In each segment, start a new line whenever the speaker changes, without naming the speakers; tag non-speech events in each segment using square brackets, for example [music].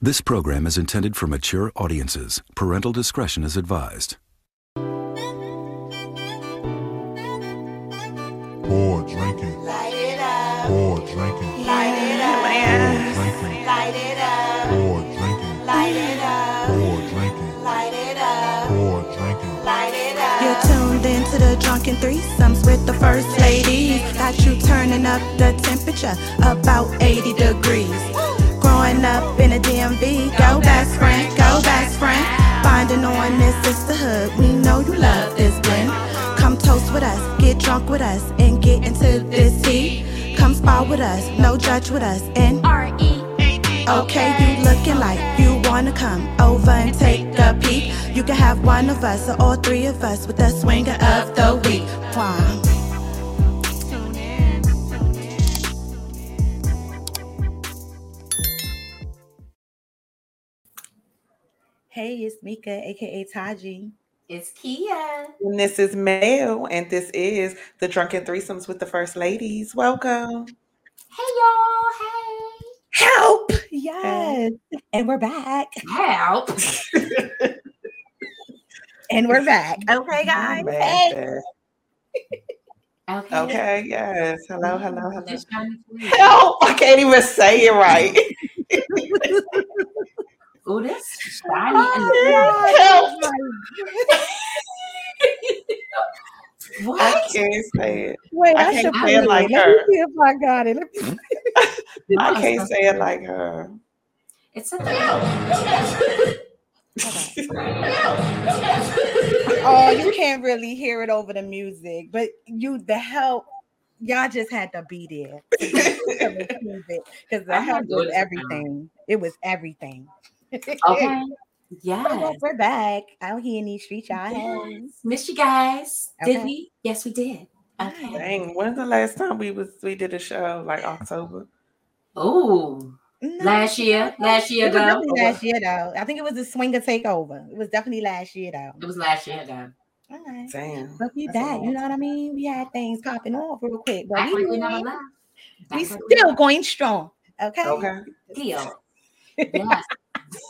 This program is intended for mature audiences. Parental discretion is advised.
Pour drinking.
Light it up.
Pour drinking.
Light it up.
Pour drinking.
Light it up.
Pour drinking.
Light it up.
Pour drinking.
Light it up.
Pour drinking.
Light it up.
You're tuned into the drunken threesomes with the first lady. Got you turning up the temperature about 80 degrees. Growing up in a DMV, go best friend, go best friend. Finding on this sisterhood, we know you love this blend. Come toast with us, get drunk with us, and get into this heat. Come spar with us, no judge with us, and Okay, you looking like you wanna come over and take a peek. You can have one of us or all three of us with the swinger of the week. Wow. Hey, it's Mika, aka Taji.
It's Kia.
And this is Mel, and this is the Drunken Threesomes with the First Ladies. Welcome.
Hey y'all. Hey.
Help! Yes. And we're back.
Help. [laughs]
And we're back. Okay, guys. Hey.
Okay.
Okay, yes. Hello, hello, hello.
Just trying to please.
Help! I can't even say it right. [laughs]
Ooh, that's shiny.
Oh, help!
Oh, and [laughs] what?
I can't say it.
Wait,
I
I,
can't
should
say
put
it
it
like
Let me see if I got it. Let me. [laughs]
I can't say it like her.
It's okay.
Oh, you can't really hear it over the music, but you the help. Y'all just had to be there [laughs] because the
I'm
help was
it now.
everything. It was everything.
Okay. [laughs]
But
Yes.
we're back out here in these streets, y'all. Hey.
Yes. Miss you guys. Did
Okay.
we? Yes, we did. Okay.
Dang, when's the last time we was we did a show? Like October?
Oh,
No,
last year. Last year
it was
ago.
definitely last year though. I think it was a swinger takeover. It was definitely last year though.
It was last year though.
All right.
Damn.
But we
That's
back, you know what I mean? We had things popping off real quick, but
Back
we,
we never left.
we
Back we
still going strong. Okay.
Okay.
Still. [laughs] Yes.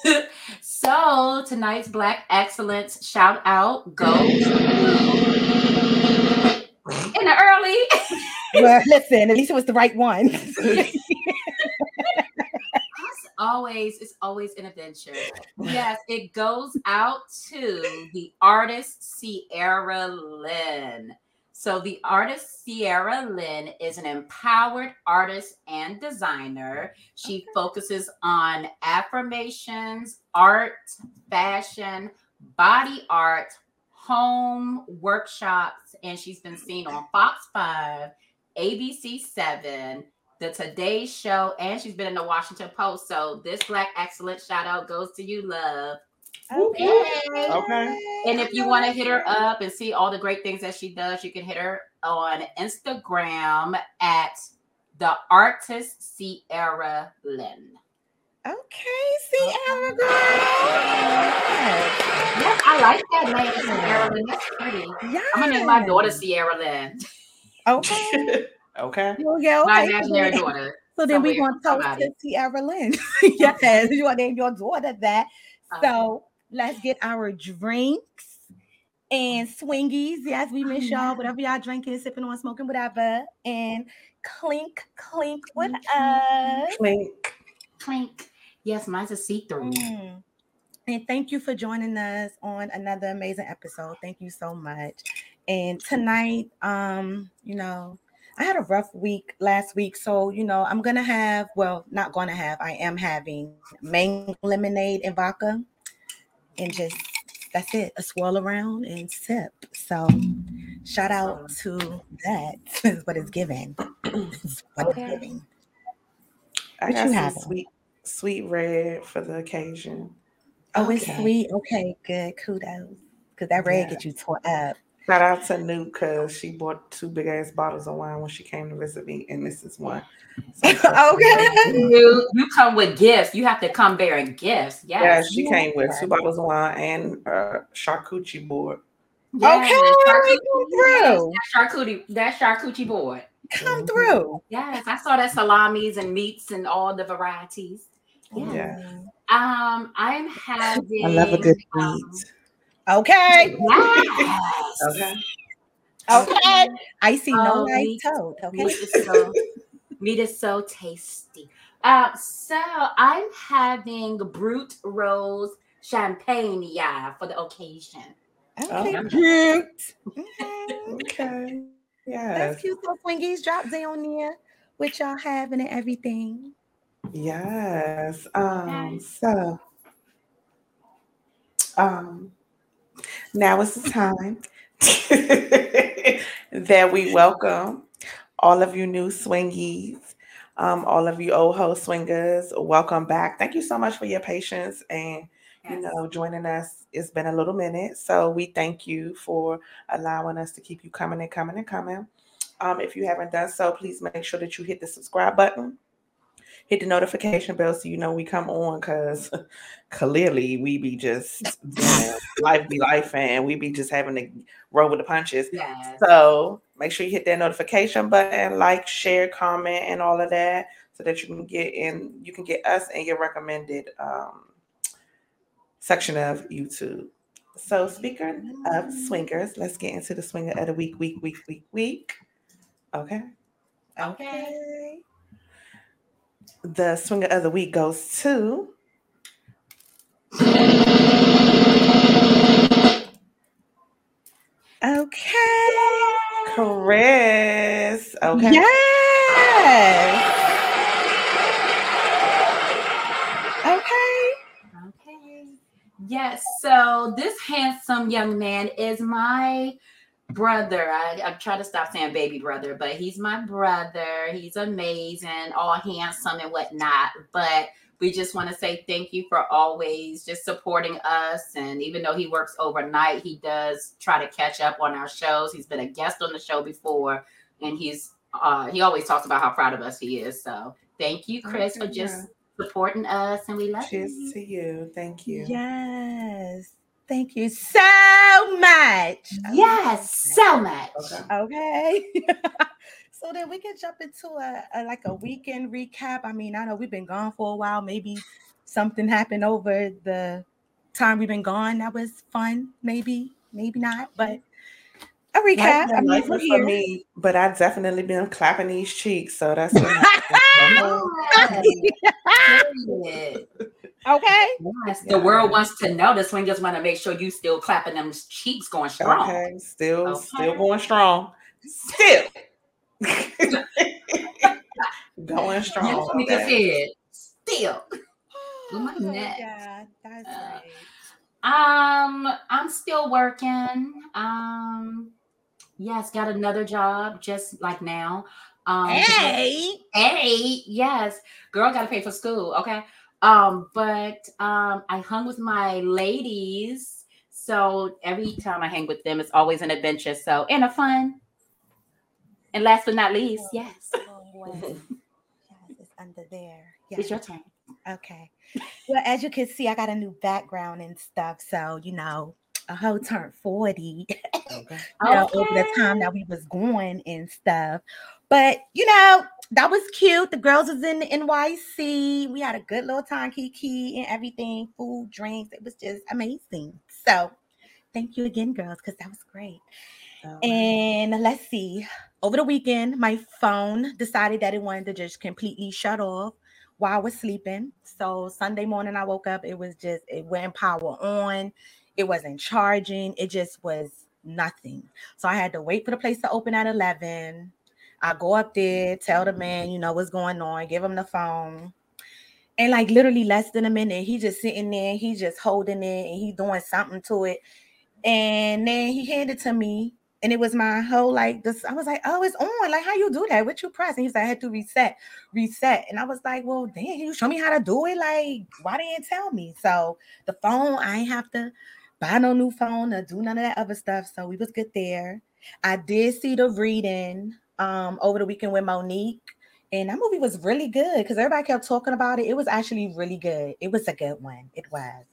[laughs] so tonight's Black Excellence shout out goes in the early. [laughs]
well, listen, at least it was the right one.
Always it's always an adventure. Yes, it goes out to the artist Sierra Lynn. So the artist Sierra Lynn is an empowered artist and designer. She focuses on affirmations, art, fashion, body art, home workshops, and she's been seen on Fox 5, ABC 7, the Today Show, and she's been in the Washington Post. So this Black Excellence shout out goes to you, love.
Okay. Okay.
And if you want to hit her up and see all the great things that she does, you can hit her on Instagram at the artist Sierra Lynn.
Okay, Sierra girl.
Yes, I like that name, Sierra Lynn. That's pretty.
Yeah.
I'm gonna name my daughter Sierra Lynn.
Okay. [laughs]
okay.
Well, yeah,
My imaginary daughter.
So then we
somewhere,
want to toast to Sierra Lynn. [laughs] yes, you want to name your daughter that. Uh-huh. So let's get our drinks and swingies. Yes, we miss y'all. Whatever y'all drinking, sipping on, smoking, whatever. And clink, clink with us.
Clink.
Clink. Yes, mine's a see-through.
Mm. And thank you for joining us on another amazing episode. Thank you so much. And tonight, um, you know, I had a rough week last week. So, you know, I'm gonna have, well, not gonna have, I am having mango lemonade and vodka. And just that's it. A swirl around and sip. So shout out to that [laughs] is what it's given. [clears throat] It's what it's giving.
I got
you
some
having?
sweet sweet red for the occasion.
Oh, it's sweet. Okay, good. Kudos. Because that red
Yeah.
get you tore up.
Shout out to Nuke because she bought two big ass bottles of wine when she came to visit me, and this is one. So- [laughs]
okay.
You, you come with gifts. You have to come bearing gifts. Yes.
Yeah, she came with two bottles of wine and a charcuterie board.
Yes,
Okay,
charcuterie-
come
yes,
through.
that charcuterie, that charcuterie board.
Come
Mhm.
through.
Yes, I saw that salamis and meats and all the varieties.
Yeah.
I Um, I'm having.
I love a good
um,
beat.
Okay.
Yes.
Okay.
Okay. I see no
Oh,
light
meat-
toad. Okay.
Meat is so, meat is so tasty. Uh, so I'm having Brut Rose Champagne yeah, for the occasion.
Okay.
Okay.
Cute. Okay.
Okay.
That's
Yes.
cute. So Swingies drop down there with y'all having and everything.
Yes. Um,
Okay.
so um now is the time [laughs] that we welcome all of you new swingies, um, all of you old ho swingers. Welcome back. Thank you so much for your patience and you know joining us. It's been a little minute, so we thank you for allowing us to keep you coming and coming and coming. Um, if you haven't done so, please make sure that you hit the subscribe button hit the notification bell so you know we come on because clearly we be just you know, life be life and we be just having to roll with the punches.
Yes.
So make sure you hit that notification button, like, share, comment, and all of that so that you can get in you can get us in your recommended um, section of YouTube. So speaking of swingers, let's get into the swinger of the week, week, week, week, week. Okay.
Okay.
The swinger of the week goes to
Okay.
Chris. Okay.
Yes. Okay.
Okay. Yes. So this handsome young man is my brother. I, I try to stop saying baby brother, but he's my brother. He's amazing, all handsome and whatnot. But we just want to say thank you for always just supporting us. And even though he works overnight, he does try to catch up on our shows. He's been a guest on the show before, and he's uh, he always talks about how proud of us he is. So thank you, Chris, for just supporting us, and we love
Cheers
you.
to you. Thank you.
Yes. Thank you so much.
Yes, so much.
Okay.
Okay. [laughs] so then we can jump into a, a like a weekend recap. I mean, I know we've been gone for a while. Maybe something happened over the time we've been gone that was fun. Maybe, maybe not. But a recap.
Life
I mean, we're
for
here.
me, but I've definitely been clapping these cheeks, so that's [laughs] what [laughs]
Period.
Okay.
Yes, the world wants to know. The swingers want to make sure you still clapping them cheeks going strong.
okay. Still,
Okay.
still going strong. Still [laughs] going strong.
Yes, we can
okay.
Still. [sighs]
Oh,
my neck.
Yeah, that's
Uh,
right.
Um, I'm still working. Um, yes, got another job just like now. Um,
Hey.
Hey, yes, girl, got to pay for school. Okay. Um, but um, I hung with my ladies, so every time I hang with them, it's always an adventure. So and a fun. And last but not least, yes,
Oh, wow. yes, [laughs] it's under there.
it's your turn.
Okay. Well, as you can see, I got a new background and stuff. So, you know, a hoe turned 40, [laughs]
Okay.
you know, over the time that we was going and stuff. But, you know, that was cute. The girls was in the NYC. We had a good little time, Kiki and everything, food, drinks. It was just amazing. So thank you again, girls, because that was great. And let's see. Over the weekend, my phone decided that it wanted to just completely shut off while I was sleeping. So Sunday morning, I woke up. It was just it went power on. It wasn't charging. It just was nothing. So I had to wait for the place to open at eleven. I go up there, tell the man, you know what's going on, give him the phone. And like literally less than a minute, he just sitting there, he just holding it and he doing something to it. And then he handed to me, and it was my whole like this. I was like, oh, it's on. Like, how you do that? What you press? And he like, I had to reset, reset. And I was like, well, damn, you show me how to do it. Like, why didn't you tell me? So the phone, I have to buy no new phone or do none of that other stuff. So we was good there. I did see the reading um over the weekend with Mo'Nique. And that movie was really good because everybody kept talking about it. It was actually really good. It was a good one. It was.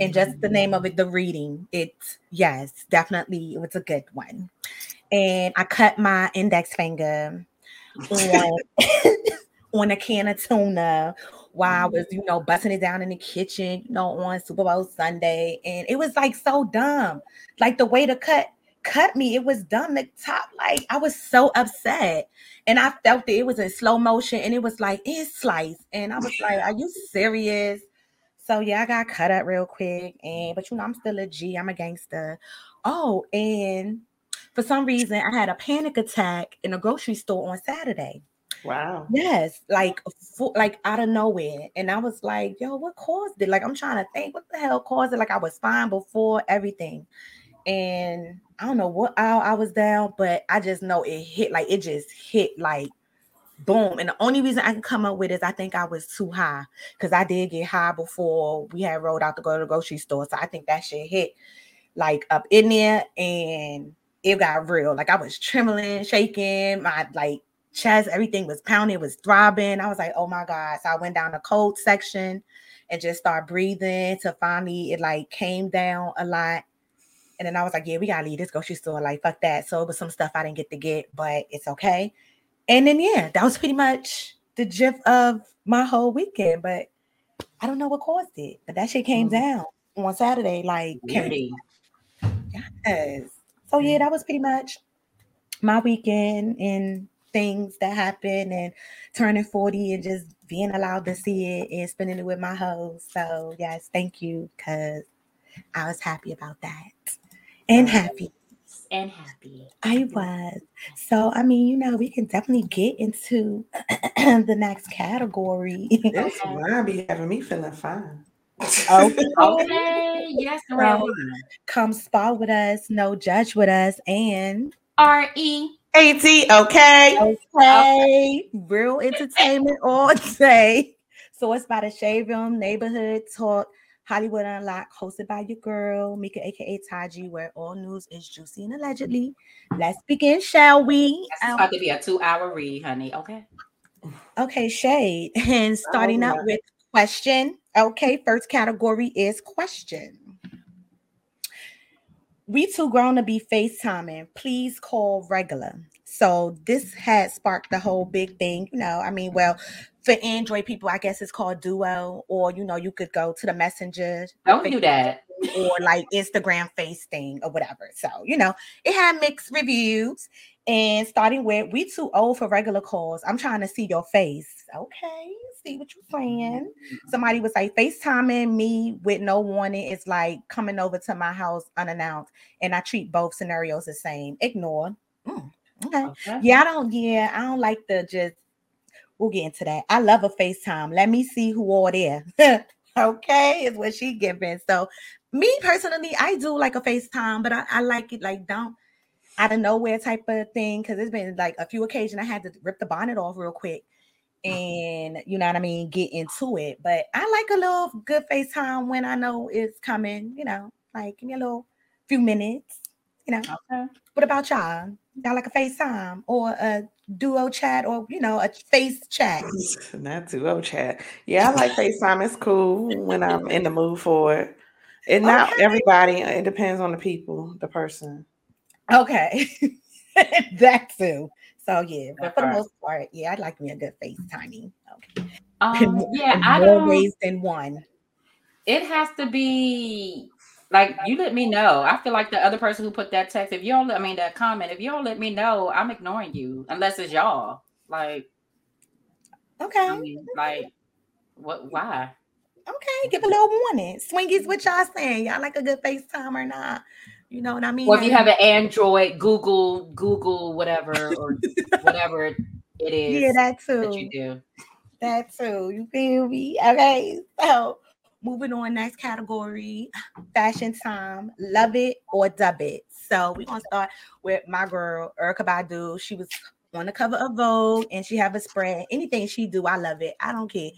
And just the name of it, the reading, it yes, definitely it was a good one. And I cut my index finger on, [laughs] on a can of tuna while I was, you know, busting it down in the kitchen, you know, on Super Bowl Sunday. And it was like so dumb. Like the way to cut cut me, it was dumb. The top, like I was so upset. And I felt that it was in slow motion and it was like it's sliced. And I was like, Are you serious? So yeah, I got cut up real quick. And but you know, I'm still a G, I'm a gangster. Oh, and for some reason I had a panic attack in a grocery store on Saturday.
Wow.
Yes, like like out of nowhere, and I was like, "Yo, what caused it?" Like I'm trying to think, what the hell caused it? Like I was fine before everything, and I don't know what aisle I was down, but I just know it hit like it just hit like boom. And the only reason I can come up with is I think I was too high because I did get high before we had rolled out to go to the grocery store, so I think that shit hit like up in there and it got real. Like I was trembling, shaking, my like chest, everything was pounding, was throbbing. I was like, oh my God. So I went down the cold section and just started breathing to finally it like came down a lot. And then I was like, yeah, we gotta leave this grocery store. Like, fuck that. So it was some stuff I didn't get to get, but it's okay. And then yeah, that was pretty much the gist of my whole weekend. But I don't know what caused it. But that shit came
Mhm.
down on Saturday. Like
Beauty.
Yes. So yeah, that was pretty much my weekend and things that happened and turning 40 and just being allowed to see it and spending it with my host. So yes, thank you because I was happy about that. And uh, happy.
And happy.
I was. So I mean, you know, we can definitely get into [clears throat] the next category.
This wine be having me feeling fine.
okay.
Oh, [laughs] okay. Yes,
Well,
right.
Come spar with us, no judge with us, and
R E.
AT, okay.
Okay, real entertainment all day. So it's by the Shade Room Neighborhood Talk, Hollywood Unlocked, hosted by your girl, Mika, aka Taji, where all news is juicy and allegedly. Let's begin, shall we?
This is um, about to be a two-hour read, honey. Okay.
Okay, Shade. [laughs] And oh, starting out with question. Okay, first category is question. We too grown to be FaceTiming. Please call regular. So this had sparked the whole big thing. You know, I mean, well, for Android people, I guess it's called Duo, or you know, you could go to the messenger
Don't do that.
or like Instagram face thing or whatever. So, you know, it had mixed reviews. And starting with we too old for regular calls. I'm trying to see your face. Okay, see what you're saying. Somebody was like FaceTiming me with no warning is like coming over to my house unannounced, and I treat both scenarios the same. Ignore. Mm, okay.
Okay.
Yeah, I don't. Yeah, I don't like the just. We'll get into that. I love a FaceTime. Let me see who all there. [laughs] okay, is what she giving. So, me personally, I do like a FaceTime, but I, I like it like don't out of nowhere type of thing because it's been like a few occasions I had to rip the bonnet off real quick mm-hmm. and you know what I mean, get into it. But I like a little good FaceTime when I know it's coming, you know, like give me a little few minutes, you know.
Okay.
What about y'all? Y'all like a FaceTime or a duo chat or you know a face chat? [laughs]
Not duo chat. Yeah, I like FaceTime. It's cool when I'm in the mood for it. And not
Okay.
everybody, it depends on the people, the person.
Okay, [laughs] that too. So yeah, but for the most part, yeah, I'd like me a good FaceTiming. Okay,
Um, [laughs] yeah, I
more
don't.
ways than one.
It has to be like you let me know. I feel like the other person who put that text, if you don't, let- I mean that comment, if you don't let me know, I'm ignoring you unless it's y'all. Like,
Okay,
I mean, like, what? Why?
okay, give a little warning. Swingies, what y'all saying? Y'all like a good FaceTime or not? You know what I mean?
Or if you have an Android, Google, Google, whatever, or whatever it [laughs] is
yeah, that too.
that you do.
That too. You feel me? Okay. So moving on, next category, fashion time. Love it or dub it. So we're gonna start with my girl, Erykah Badu. She was on the cover of Vogue and she have a spread. Anything she do, I love it. I don't care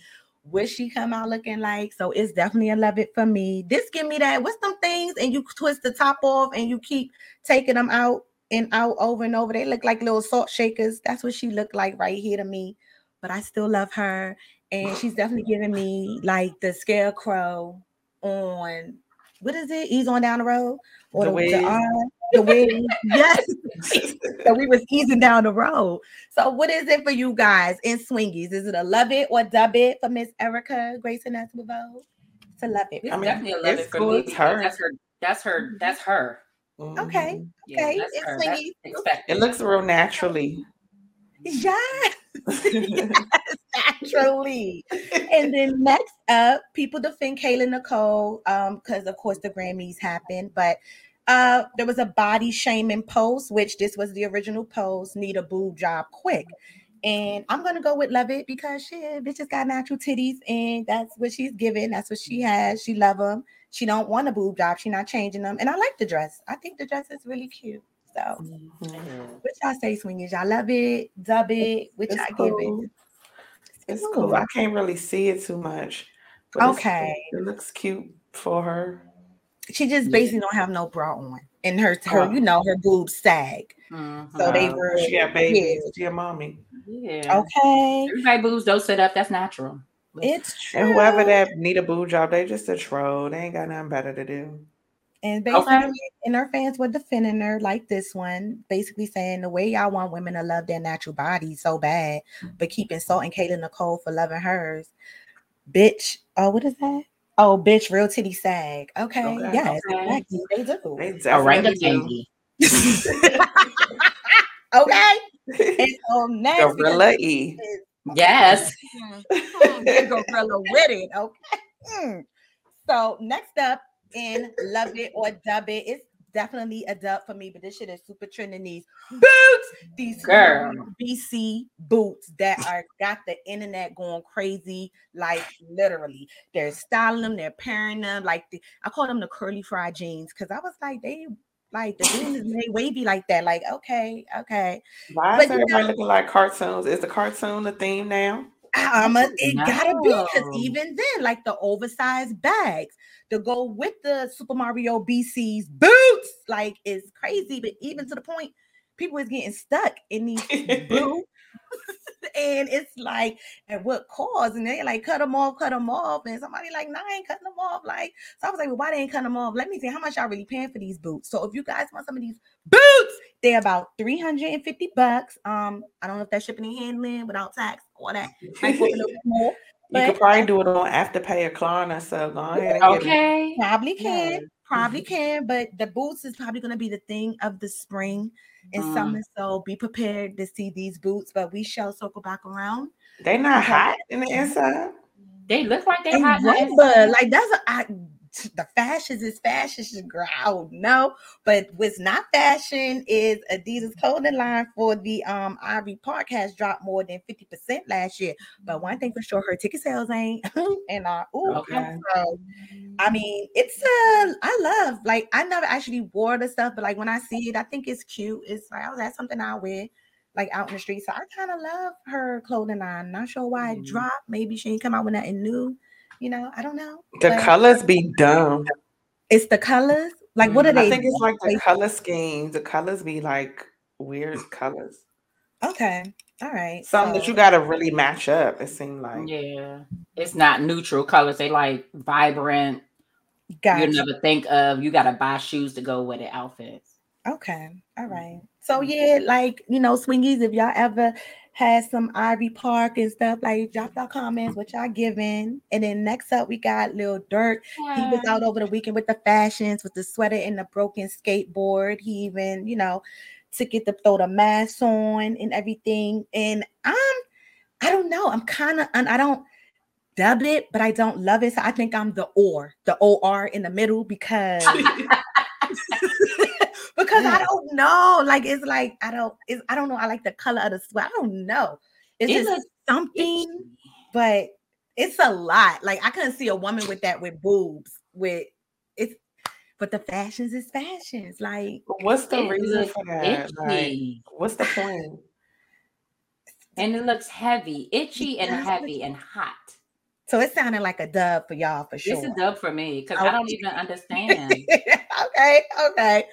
what she come out looking like. So it's definitely a love it for me. This give me that. What's some things and you twist the top off and you keep taking them out and out over and over. They look like little salt shakers. That's what she looked like right here to me. But I still love her. And she's definitely giving me like the scarecrow on what is it? Ease on down the road or
The
the,
Wiz.
the, arm, the wig. yes. so we was easing down the road. So what is it for you guys in swingies? Is it a love it or dub it for Miss Erica Grayson Escobar? It's a love it.
It's
I mean,
definitely a love
it's
it for
cool,
me.
it's
because
her.
That's her. That's her. That's her.
Okay.
Mhm.
Yeah,
Okay,
that's
it's
her. That's
swingy.
It looks real naturally.
Yes. Naturally. and then next up, people defend Kayla Nicole um because of course the Grammys happened, but uh there was a body shaming post, which this was the original post, need a boob job quick. And I'm gonna go with Love It because shit, has got natural titties, and that's what she's giving. That's what she has. She love them. She don't want a boob job. She not changing them. And I like the dress. I think the dress is really cute. So,
Mhm.
what y'all say, swingers? Y'all love it, dub it, which
It's
I give
cool.
it.
It's cool. I can't really see it too much. but
Okay.
It looks cute for her.
She just
Yeah.
basically don't have no bra on, and her her
Oh.
you know her boobs sag.
Mhm.
So they
Uh,
were-
She got babies. She a mommy.
Yeah.
Okay,
Everybody boobs don't sit up. That's natural.
it's true.
And whoever that need a boo job, they just a troll. They ain't got nothing better to do.
And basically,
Okay.
and her fans were defending her like this one, basically saying the way y'all want women to love their natural bodies so bad, but keep insulting Kayla Nicole for loving hers. Bitch, oh, what is that? Oh, bitch, real titty sag. Okay,
Okay,
yes,
okay.
exactly. They do.
They definitely do.
Orangutangy. [laughs]
okay. And so next,
Gorilla E.
Yes. [laughs]
They gorilla with it. Okay. Mm. So next up in Love It or Dub It, it's definitely a dub for me, but this shit is super trending. These boots, these
Girl.
BC boots that are got the internet going crazy, like literally. They're styling them, they're pairing them, like the, I call them the curly fry jeans because I was like, they like the jeans is made wavy like that. Like, okay, okay.
Why
But
is
you
everybody
know-
looking like cartoons? Is the cartoon the theme now?
Um, it gotta be because even then, like the oversized bags to go with the Super Mario BC's boots, like is crazy. But even to the point, people is getting stuck in these [laughs] boots, and it's like at what cause? And they like cut them off, cut them off, and somebody like, nah, I ain't cutting them off. Like, so I was like, well, why they ain't cutting them off? Let me see how much y'all really paying for these boots. So if you guys want some of these boots, they're about 350 bucks. Um, I don't know if that's shipping and handling without tax or that. Might go a little more.
You could probably do it on Afterpay or Klarna. So go ahead and get it.
Okay.
Probably can,
Yeah.
probably can, but the boots is probably going to be the thing of the spring and
Mm.
summer. So be prepared to see these boots, but we shall circle back around.
They're not
Okay.
hot in the inside.
They look like they
And
hot. nice.
rubber, like that's a, I, the fashions is fashion, girl. I don't know, but what's not fashion is Adidas clothing line for the um Ivy Park has dropped more than fifty percent last year. But one thing for sure, her ticket sales ain't. [laughs] and uh, ooh,
Okay.
so I mean, it's a I love like I never actually wore the stuff, but like when I see it, I think it's cute. It's like oh, that's something I wear like out in the street. So I kind of love her clothing line. Not sure why it
Mhm.
dropped. Maybe she ain't come out with nothing new. You know, I don't know.
The
but
colors be dumb.
It's the colors. Like what are
Mm,
they?
I think it's like the
like-
color schemes. The colors be like weird colors.
Okay. All right.
Something that you gotta really match up. It seemed like.
Yeah. It's not neutral colors. They like vibrant.
Gotcha.
You never think of. You got to buy shoes to go with the outfits.
Okay. All right. So yeah, like you know, swingies, if y'all ever had some Ivy Park and stuff, like drop your comments, what y'all giving. And then next up, we got Lil Durk. He was out over the weekend with the fashions, with the sweater and the broken skateboard. He even, you know, took it to throw the mask on and everything. And I'm, I don't know, I'm kind of, I don't dub it, but I don't love it. So I think I'm the or, the or in the middle because [laughs] [laughs] because I don't know. Like it's like I don't, it's I don't know. I like the color of the sweat. I don't know. It's
It
just something but it's a lot. Like I couldn't see a woman with that with boobs with it's but the fashions is fashions. Like
What's the reason for that? Like, what's the point? [sighs]
and it looks heavy, itchy and heavy and hot.
so it sounded like a dub for y'all for sure.
This is dub for me because
Oh.
I don't even [laughs] understand.
okay, okay.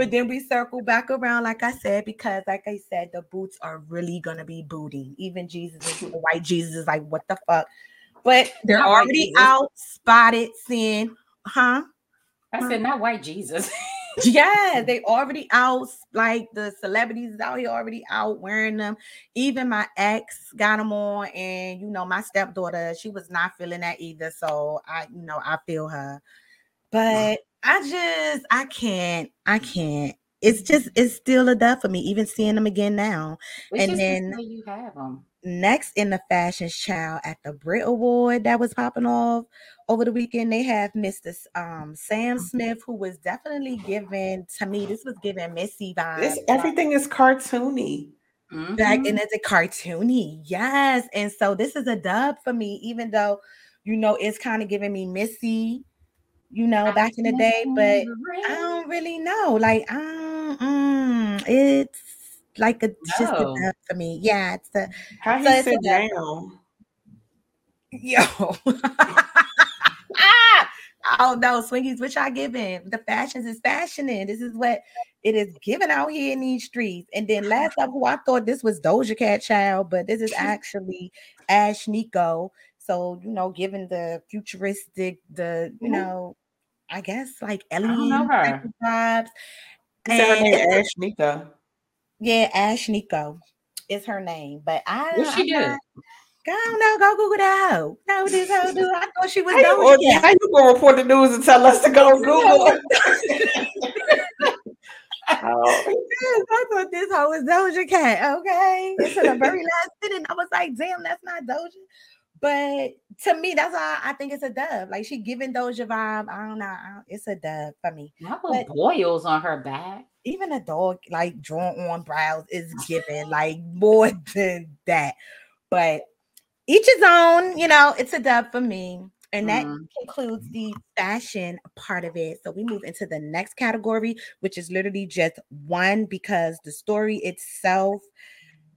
But then we circle back around, like I said, because like I said, the boots are really gonna be booty. Even Jesus, the [laughs] white Jesus is like, what the fuck? But they're already out, spotted, seeing, huh?
I said, not white Jesus.
yeah, [laughs] they already out. Like the celebrities out here already out wearing them. Even my ex got them on, and you know, my stepdaughter, she was not feeling that either. So I, you know, I feel her. But I just, I can't, I can't. It's just, it's still a dub for me, even seeing them again now.
Which
And then-
you have them.
next in the fashion child at the Brit Award that was popping off over the weekend, they have Mr. um Sam Smith, who was definitely given to me. This was given Missy vibes.
This everything is cartoony.
back
Mhm.
and it's a cartoony, yes. And so this is a dub for me, even though you know it's kind of giving me Missy, you know, back in the day, but I don't really know. Like, um, mm, it's like a it's just a
No.
for me. Yeah, it's a
How he
So it's
sit down?
Yo. ah! [laughs] Oh no, Swingies, which I give in. The fashions is fashioning. This is what it is given out here in these streets. And then last up, who I thought this was Doja Cat child, but this is [laughs] actually Ashnikko. So you know, given the futuristic, the you know, I guess like
don't know her.
vibes.
He said her name Ash Nika.
yeah, Ashnikko is her name, but I
What she
I'm
do?
not- I. Go Google that hoe. Know what this hoe do? I thought she was
How you,
Doja
gonna-
Cat.
how you gonna report the news and tell us to go [laughs] Google? Oh, [laughs]
Yes, I thought this hoe was Doja Cat. Okay. Until the very last minute, I was like, damn, that's not Doja. But to me, that's why I think it's a dub. Like she giving Doja vibe. I don't know. I don't- It's a dub for me.
No
But-
boils on her back.
Even a dog like drawn on brows is given like more [laughs] than that. But each his own, you know, it's a dub for me. And that
Mhm.
concludes the fashion part of it. So we move into the next category, which is literally just one because the story itself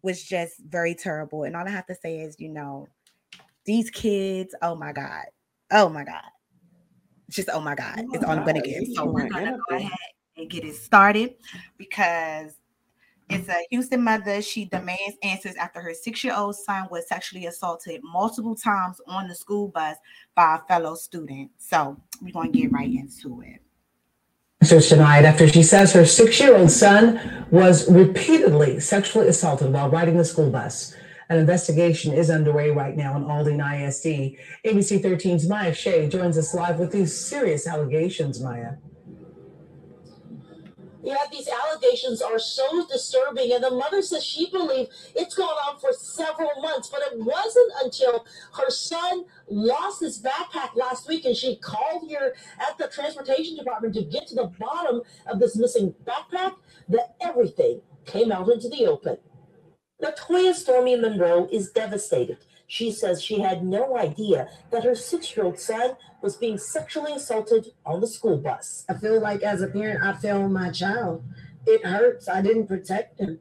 was just very terrible. And all I have to say is, you know, these kids, oh my God. Oh my God. Just oh my God.
Oh
It's
my
all I'm gonna
God,
give. So we're gonna go ahead and get it started because it's a Houston mother. She demands answers after her six-year-old son was sexually assaulted multiple times on the school bus by a fellow student. So we're gonna get right into it.
answers tonight after she says her six year old son was repeatedly sexually assaulted while riding the school bus. An investigation is underway right now in Aldine ISD. ABC 13's Maya Shea joins us live with these serious allegations, Maya.
Yeah, these allegations are so disturbing, and the mother says she believed it's gone on for several months, but it wasn't until her son lost his backpack last week and she called here at the transportation department to get to the bottom of this missing backpack that everything came out into the open. Latoya Stormy Monroe is devastated. She says she had no idea that her six year old son was being sexually assaulted on the school bus.
I feel like as a parent, I failed my child. It hurts. I didn't protect him.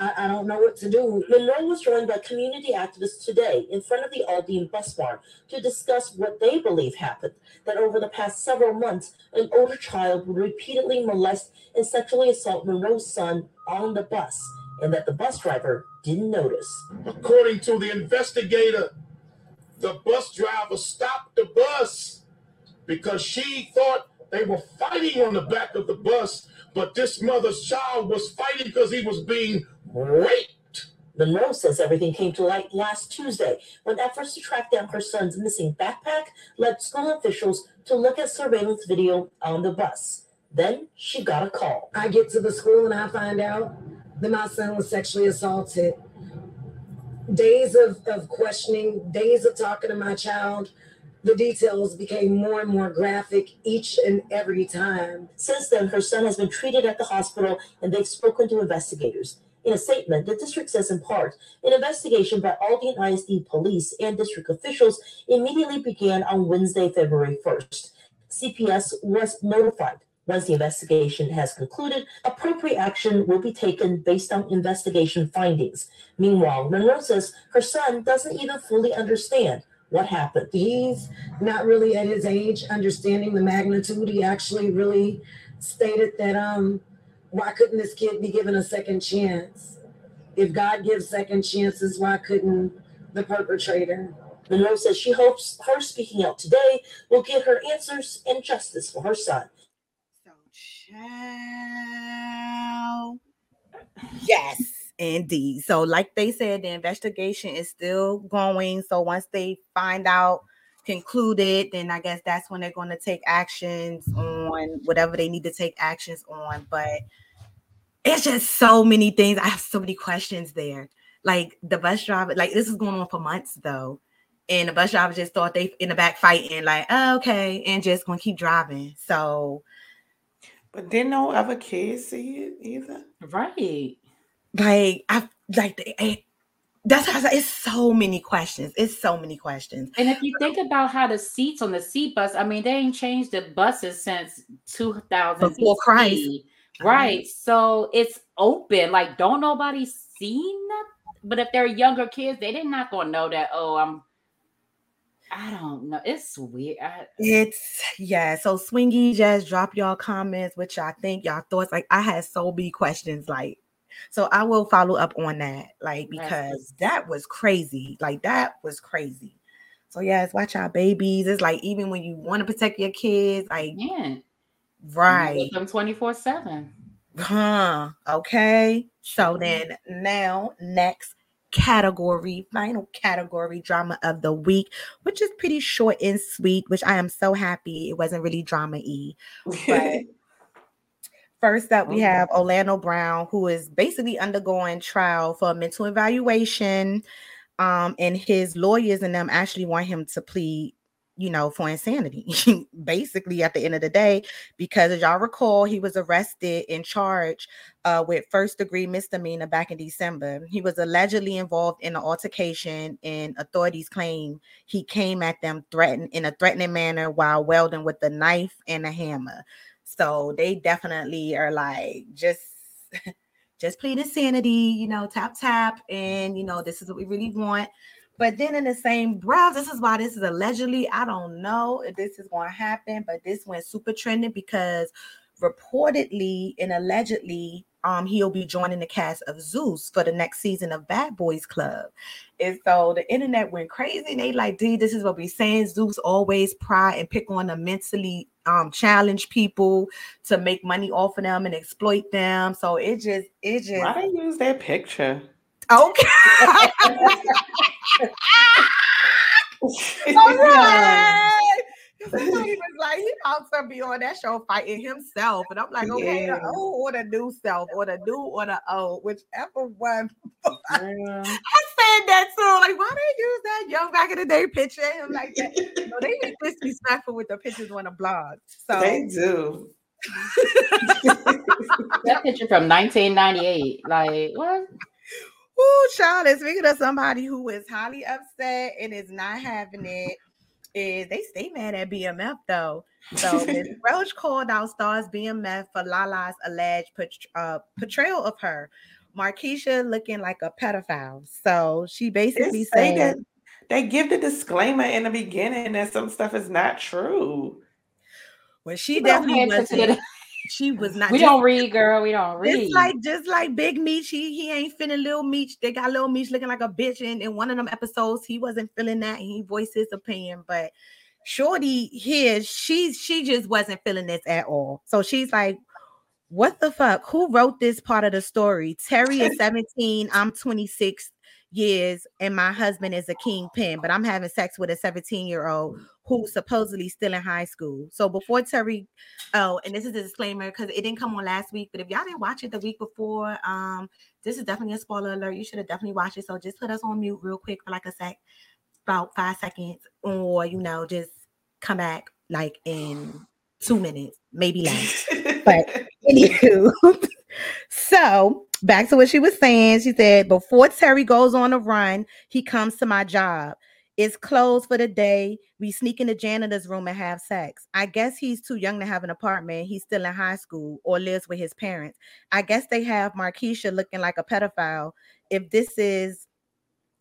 I, I don't know what to do.
Monroe was joined by community activists today in front of the Aldine bus barn to discuss what they believe happened. That over the past several months, an older child would repeatedly molest and sexually assault Monroe's son on the bus, and that the bus driver didn't notice.
According to the investigator, the bus driver stopped the bus because she thought they were fighting on the back of the bus, but this mother's child was fighting because he was being raped.
Monroe says everything came to light last Tuesday when efforts to track down her son's missing backpack led school officials to look at surveillance video on the bus. Then she got a call.
I get to the school and I find out that my son was sexually assaulted. Days of, of questioning, days of talking to my child, the details became more and more graphic each and every time.
Since then, her son has been treated at the hospital and they've spoken to investigators. In a statement, the district says in part, an investigation by Aldine ISD police and district officials immediately began on Wednesday, February 1st. CPS was notified. Once the investigation has concluded, appropriate action will be taken based on investigation findings. Meanwhile, Monroe says her son doesn't even fully understand what happened.
He's not really at his age understanding the magnitude. He actually really stated that um why couldn't this kid be given a second chance? If God gives second chances, why couldn't the perpetrator?
Monroe says she hopes her speaking out today will get her answers and justice for her son.
Yes, indeed. So, like they said, the investigation is still going. So, once they find out, concluded, then I guess that's when they're going to take actions on whatever they need to take actions on. But it's just so many things. I have so many questions there. Like the bus driver, like this is going on for months though. And the bus driver just thought they in the back fighting, like, oh, okay, and just gonna keep driving. So
But didn't no other kids see it either?
Right.
like I like the, eh, that's how I said, it's so many questions. It's so many questions.
And if you think about how the seats on the seat bus, I mean, they ain't changed the buses since 2000
Before Christ.
BC. Right. So it's open. Like, don't nobody see nothing. But if they're younger kids, they did not gonna know that. Oh, I'm. I don't know. It's weird. I,
It's yeah. So swingy just drop y'all comments, which I think y'all thoughts. Like I had so many questions. Like, so I will follow up on that. Like because that was crazy. Like that was crazy. So yes, watch out, babies. It's like even when you want to protect your kids, like
yeah,
right.
Them twenty four seven.
Huh. Okay. So mm-hmm. then now next category, final category drama of the week, which is pretty short and sweet, which I am so happy it wasn't really drama y. But [laughs] first up, we have Orlando Brown, who is basically undergoing trial for a mental evaluation. Um, and his lawyers and them actually want him to plead you know, for insanity, [laughs] basically at the end of the day, because as y'all recall, he was arrested and charged uh, with first degree misdemeanor back in December. He was allegedly involved in an altercation, and authorities claim he came at them threatened in a threatening manner while welding with a knife and a hammer. So they definitely are like just [laughs] just plead insanity, you know, tap tap, and you know, this is what we really want. But then in the same breath, this is why this is allegedly. I don't know if this is going to happen, but this went super trending because reportedly and allegedly, um, he'll be joining the cast of Zeus for the next season of Bad Boys Club. And so the internet went crazy. And they like, dude, this is what we're saying. Zeus always pry and pick on the mentally um challenged people to make money off of them and exploit them. So it just it just
Why they use that picture?
Okay. [laughs] All right. Somebody was like, he about to be on that show fighting himself. And I'm like, okay,
Yeah.
the old or the new self, or the new or the old, whichever one. [laughs] I said that too. Like, why they use that young back in the day picture of him like that? You know, they be disrespectful with the pictures on the blog. So
They do. [laughs]
That picture from 1998. Like, what?
Ooh, child, and speaking of somebody who is highly upset and is not having it, is they stay mad at BMF though. So Ms. [laughs] Roach called out stars BMF for Lala's alleged uh, portrayal of her. Markeisha looking like a pedophile. So she basically said,
that they give the disclaimer in the beginning that some stuff is not true.
well, she definitely wasn't. She was not.
We
just-
don't read, girl. We don't read.
It's like just like Big Meech, he, he ain't feeling little Meech. They got little Meech looking like a bitch. And in one of them episodes, he wasn't feeling that and he voiced his opinion. But Shorty here, she she just wasn't feeling this at all. So she's like, What the fuck? Who wrote this part of the story? Terry is [laughs] 17, I'm 26 years, and my husband is a kingpin, but I'm having sex with a 17 year old who's supposedly still in high school. So before Terry, oh, and this is a disclaimer because it didn't come on last week, but if y'all didn't watch it the week before, um, this is definitely a spoiler alert. You should have definitely watched it. So just put us on mute real quick for like a sec, about five seconds, or you know, just come back like in two minutes, maybe less. [laughs] but anywho, [laughs] so back to what she was saying. She said, before Terry goes on a run, he comes to my job. It's closed for the day. We sneak in the janitor's room and have sex. I guess he's too young to have an apartment. He's still in high school or lives with his parents. I guess they have Markeisha looking like a pedophile. If this is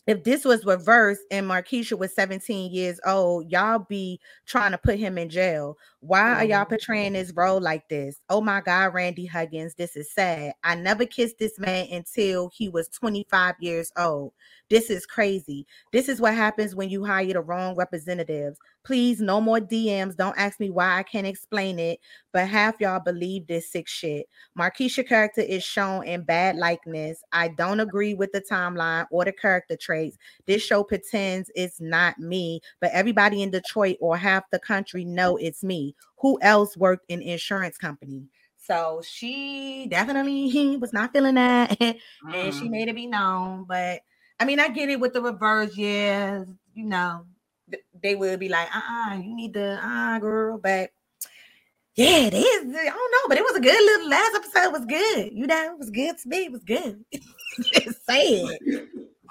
if this was reversed and Markeisha was 17 years old, y'all be trying to put him in jail. Why are y'all mm-hmm. portraying this role like this? Oh my God, Randy Huggins, this is sad. I never kissed this man until he was 25 years old. This is crazy. This is what happens when you hire the wrong representatives. Please, no more DMs. Don't ask me why I can't explain it, but half y'all believe this sick shit. Markeisha character is shown in bad likeness. I don't agree with the timeline or the character traits. This show pretends it's not me, but everybody in Detroit or half the country know it's me. Who else worked in insurance company? So she definitely [laughs] was not feeling that, [laughs] and she
Mm.
made it be known. But I mean, I get it with the reverse. Yeah, you know, they will be like, uh, uh you need the uh girl, but yeah, it is. I don't know, but it was a good little last episode was good. You know, it was good to me. It was good. [laughs] Just saying.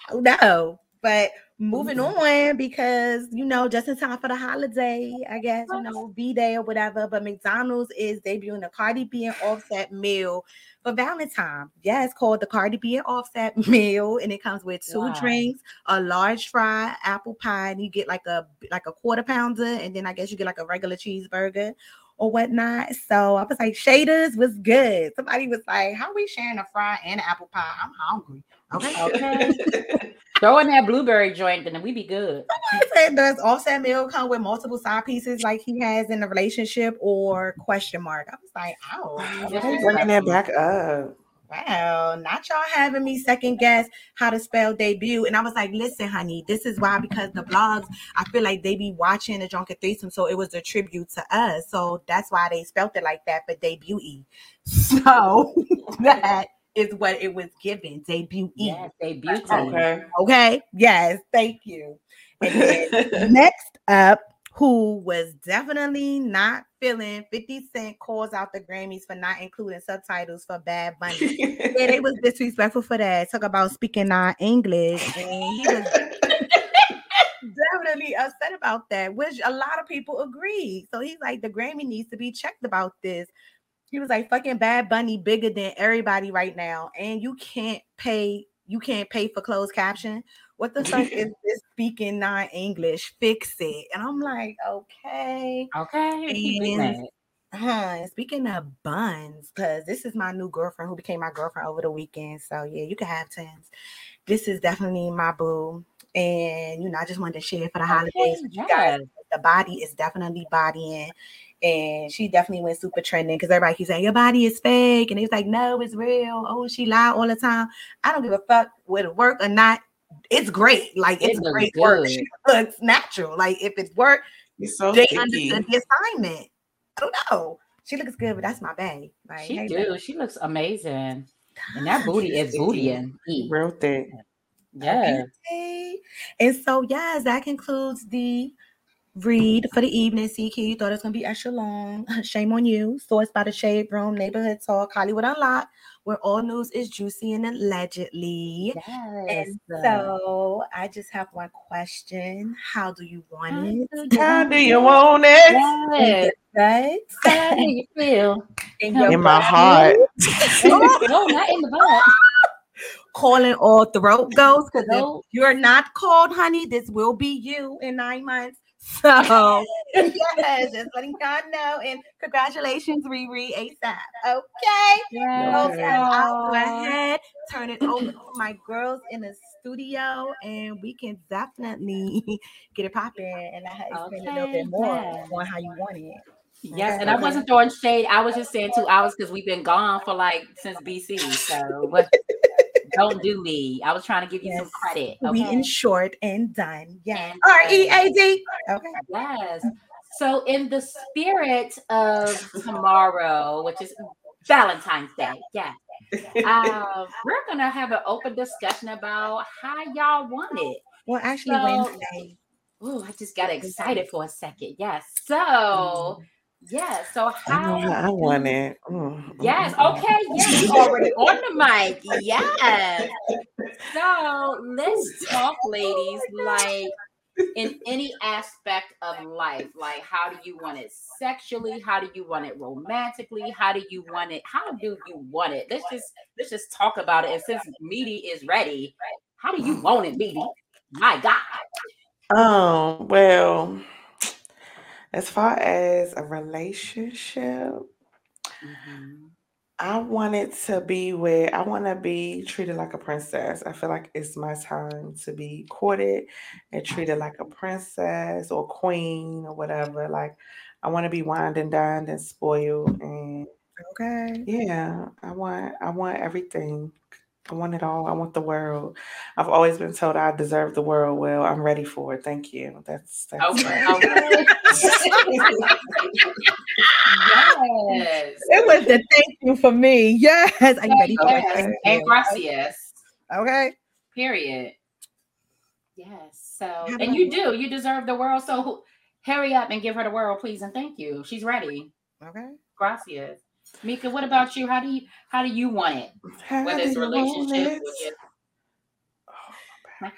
I don't know. But moving mm-hmm. on because you know, just in time for the holiday, I guess, you know, B Day or whatever. But McDonald's is debuting a Cardi B and offset meal for Valentine. Yeah, it's called the Cardi B and offset [laughs] meal, and it comes with two
Wow.
drinks, a large fry, apple pie, and you get like a like a quarter pounder, and then I guess you get like a regular cheeseburger or whatnot. So I was like, Shaders was good. Somebody was like, How we sharing a fry and an apple pie? I'm hungry. Okay.
Okay. [laughs] Throw in that blueberry joint, and then we be good.
I said, does offset meal come with multiple side pieces like he has in the relationship or question mark? I was like, oh,
They bringing that back up.
Wow, not y'all having me second guess how to spell debut. And I was like, listen, honey, this is why because the blogs, I feel like they be watching the drunken threesome, so it was a tribute to us. So that's why they spelt it like that for debut. [laughs] So [laughs] that is what it was given, debut.
Yes, they beauty.
Okay.
Okay. Yes. Thank you. And then [laughs] next up, who was definitely not feeling 50 Cent calls out the Grammys for not including subtitles for Bad Bunny. [laughs] yeah, they was disrespectful for that. Talk about speaking non English. And he was definitely upset about that, which a lot of people agree. So he's like, the Grammy needs to be checked about this. He was like, fucking Bad Bunny bigger than everybody right now. And you can't pay, you can't pay for closed caption. What the fuck is [laughs] this speaking non-English? Fix it. And I'm like, okay.
Okay.
And, huh, speaking of buns, because this is my new girlfriend who became my girlfriend over the weekend. So yeah, you can have tens. This is definitely my boo. And you know, I just wanted to share for the holidays
Okay,
you guys. The body is definitely bodying. And she definitely went super trending because everybody keeps saying your body is fake. And he was like, No, it's real. Oh, she lied all the time. I don't give a fuck whether it work or not. It's great. Like
It
it's
looks
great work. She looks natural. Like if it's work,
You're so
they
sticky.
understood the assignment. I don't know. She looks good, but that's my bae. Like,
She
hey,
do. She looks amazing. And that booty is bootying.
Real thick.
Yeah.
Okay. And so, yes, that concludes the read for the evening. CQ, you thought it was going to be extra long. [laughs] Shame on you. Sourced by the Shade Room, Neighborhood Talk, Hollywood Unlocked, where all news is juicy and allegedly.
Yes.
And so, I just have one question How do you want it?
How do you want it?
Yes.
Right?
How do you feel? [laughs]
In, your
In my heart. [laughs]
no, not in the butt. [laughs]
calling all throat goes because if you're not called, honey, this will be you in nine months. [laughs] So yes, just letting y'all know. And congratulations, Riri ASAP. Okay.
Yes.
Okay, I'll go ahead, turn it over to my girls in the studio, and we can definitely [laughs] get it popping and let her explain a little bit more
yes.
on how you want it.
Yes, and I wasn't throwing shade. I was just saying two hours because we've been gone for like since BC. So what- don't [laughs] do me. I was trying to give you some
Yes.
credit.
We
Okay.
in short and done. Yes.
And
R E A D. Okay.
Yes. So, in the spirit of tomorrow, which is Valentine's Day, yeah, uh, [laughs] we're gonna have an open discussion about how y'all want it.
Well, actually,
So-
Wednesday.
Oh, I just got excited for a second. Yes. So, yeah. So
I
how?
how I want it. Mm,
Yes.
mm, mm,
Okay. Yes. you Already on the mic. Yes. So let's talk, ladies. Like in any aspect of life, like how do you want it sexually? How do you want it romantically? How do you want it? How do you want it? Let's just let's just talk about it. And since Meaty is ready, how do you want it, Meaty? My God.
Um, well, as far as a relationship,
Mhm.
I want it to be where I want to be treated like a princess. I feel like it's my time to be courted and treated like a princess or queen or whatever. Like I want to be wined and dined and spoiled and
Okay.
yeah, I want I want everything. I want it all. I want the world. I've always been told I deserve the world. Well, I'm ready for it. Thank you. That's that's
Okay. [laughs] yes.
It was the thank you for me. Yes. Are you ready for?
Yes. And
you.
gracias.
Okay.
Period. Yes. So, and you do. You deserve the world. So, who- hurry up and give her the world, please, and thank you. She's ready.
Okay.
Gracias. Mika, what about you? How do you how do you want it?
How
Whether it's relationship
it?
or oh,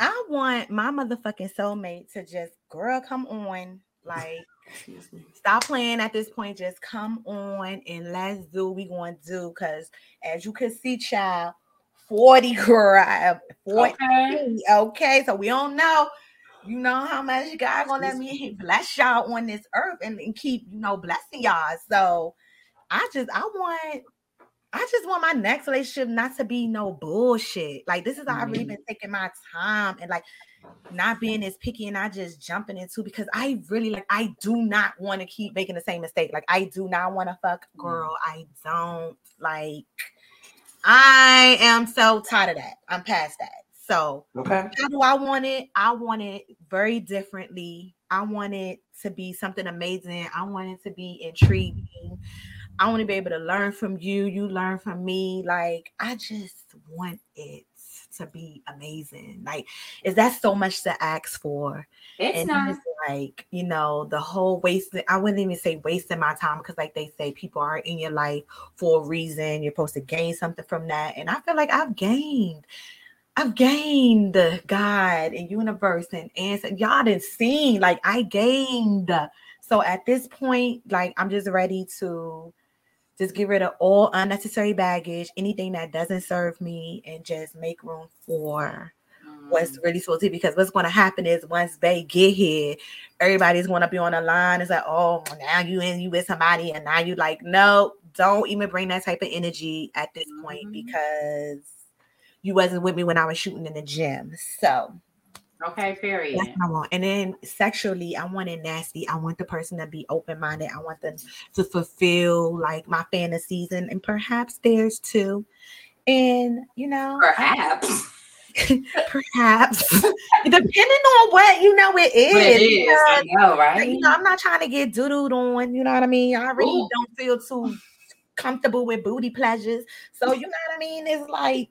I want my motherfucking soulmate to just, girl, come on. Like, [laughs]
Excuse me.
stop playing at this point. Just come on and let's do what we going to do. Because as you can see, child, 40 girl, 40.
okay.
Okay. So we don't know. You know how much God gonna let me bless y'all on this earth and, and keep, you know, blessing y'all. So I just I want I just want my next relationship not to be no bullshit. Like this is how I've really been taking my time and like not being as picky and not just jumping into because I really like I do not want to keep making the same mistake. Like I do not want to fuck mm. girl. I don't like I am so tired of that. I'm past that. So
Okay.
how do I want it? I want it very differently. I want it to be something amazing. I want it to be intriguing. I want to be able to learn from you. You learn from me. Like, I just want it to be amazing. Like, is that so much to ask for?
It's
and
not.
it's like, you know, the whole wasting, I wouldn't even say wasting my time because, like they say, people are in your life for a reason. You're supposed to gain something from that. And I feel like I've gained. I've gained God and universe and answer. Y'all didn't seen like I gained. So at this point, like I'm just ready to just get rid of all unnecessary baggage, anything that doesn't serve me, and just make room for
Mm.
what's really supposed to be. Because what's going to happen is once they get here, everybody's going to be on the line. It's like, oh, now you in you with somebody, and now you like, no, don't even bring that type of energy at this point
Mhm.
because you wasn't with me when I was shooting in the gym. So
Okay, period.
that's what I want. And then sexually, I want it nasty. I want the person to be open minded. I want them to fulfill like my fantasies and, and perhaps theirs too. And you know,
Perhaps. [laughs]
perhaps depending on what you know it [laughs] is.
It is.
because,
I know, right?
you know, I'm not trying to get doodled on. You know what I mean? I really
Ooh.
don't feel too comfortable with booty pleasures. So you know what I mean? It's like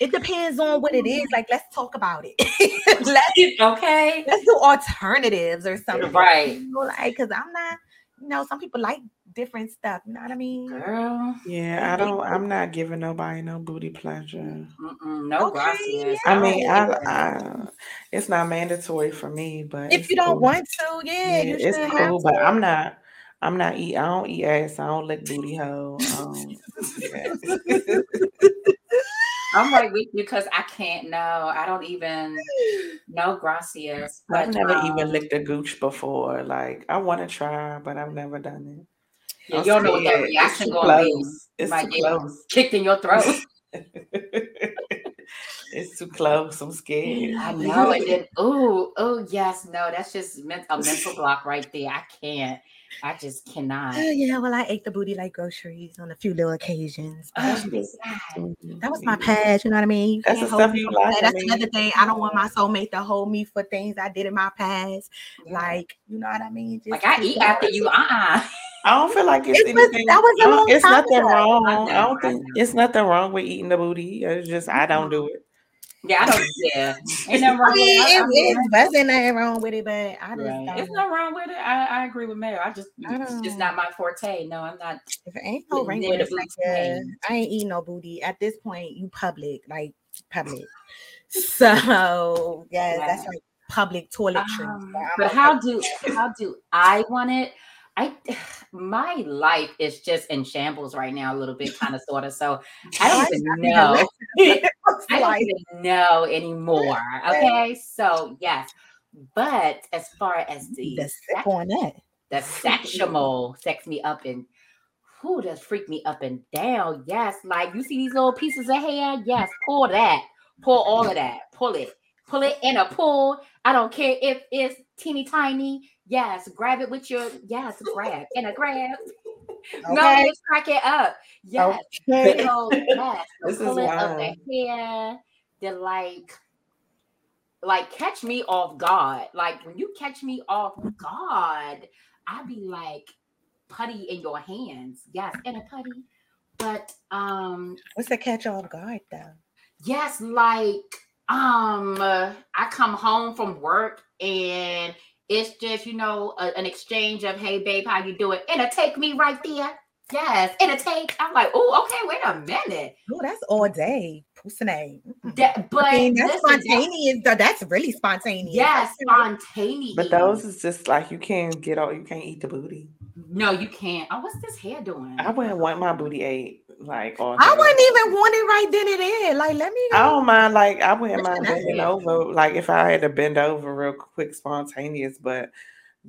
it depends on what it is. Like, let's talk about it. [laughs] let's [laughs]
okay.
let's do alternatives or something.
Right.
You know, like, cause I'm not, you know, some people like different stuff. You know what I mean?
Girl.
Yeah, I don't. I'm not giving nobody no booty pleasure.
Mm-mm, no
Okay,
gracias.
I mean, I. I it's not mandatory for me, but
If you don't
cool.
want to, yeah,
yeah,
you
it's
shouldn't have
cool. But. I'm not. I'm not eat. I don't eat ass. I don't lick booty hole. Um, [laughs] yeah.
I'm right with you because I can't know. I don't even know gracias. [laughs]
I've never
um,
even licked a gooch before. Like I want to try, but I've never done it.
yeah, you don't know what that reaction
too
gonna be.
It's
might
too close.
kicked in your throat. [laughs]
it's too close. I'm scared.
I [laughs] know, and then ooh, oh yes, no, that's just a mental block right there. I can't. I just cannot.
Oh, yeah, well, I ate the booty like groceries on a few little occasions. but
Oh, [laughs]
that was my past, you know what I mean? You
That's
can't
the
hold
stuff
me
you like,
that. That's
mean.
another thing. I don't want my soulmate to hold me for things I did in my past.
Yeah.
Like, you know what I mean? Just
like I
keep
eat after you. Uh uh
I don't feel like it's
It was-
anything.
that was a
I don't-
long
it's
time
nothing
ago.
wrong.
I
I, don't think it's nothing wrong with eating the booty. It's just I don't do it.
Yeah, I don't. Yeah, ain't nothing wrong
I mean,
with it. I, I
it,
mean,
it wasn't nothing wrong with it, but I just
right.
don't.
It's nothing wrong with it. I, I agree with Mayor. I just
I
it's just
don't-
my forte. No, I'm not.
If it ain't no
Getting near the
wrinkles, like, uh. I ain't eating no booty. At this point, you public, like public. So yeah, that's
Yeah.
like public toiletry.
Um,
So I'm
but
okay.
how do how do I want it? I [sighs] my life is just in shambles right now, a little bit, kind of, [laughs] sort of. So I don't even know. [laughs] [laughs] I don't even know anymore. Okay, so yes, but as far as mm, the
The sip on that. Eh?
the sexual sex me up and who does freak me up and down? Yes, like you see these little pieces of hair. Yes, pull that, pull all of that, pull it, pull it in a pull. I don't care if it's teeny tiny. Yes, grab it with your yes, grab in a grab. [laughs] No, just crack it up. Yes,
Okay.
so yes, [laughs] the
This is
pulling of
wild.
the hair, the like, like catch me off guard. Like when you catch me off guard, I'd be like putty in your hands. Yes, in a putty. But um,
What's the catch off guard though?
yes, like um, uh, I come home from work and it's just you know a- an exchange of hey babe, how you doing? And a take me right there. Yes, and a take. I'm like, oh, okay, wait a minute.
Oh, that's all day. Pussy.
That, but
I mean, that's
listen, that-
spontaneous. though. That's really spontaneous.
Yes, spontaneous.
But those is just like you can't get all you can't eat the booty.
No, you can't. Oh, what's this hair doing?
I wouldn't want my booty ate like all
I wouldn't even want it right then and there. Like, let me.
I don't mind like I wouldn't mind bending over. Like if I had to bend over real quick, spontaneous, but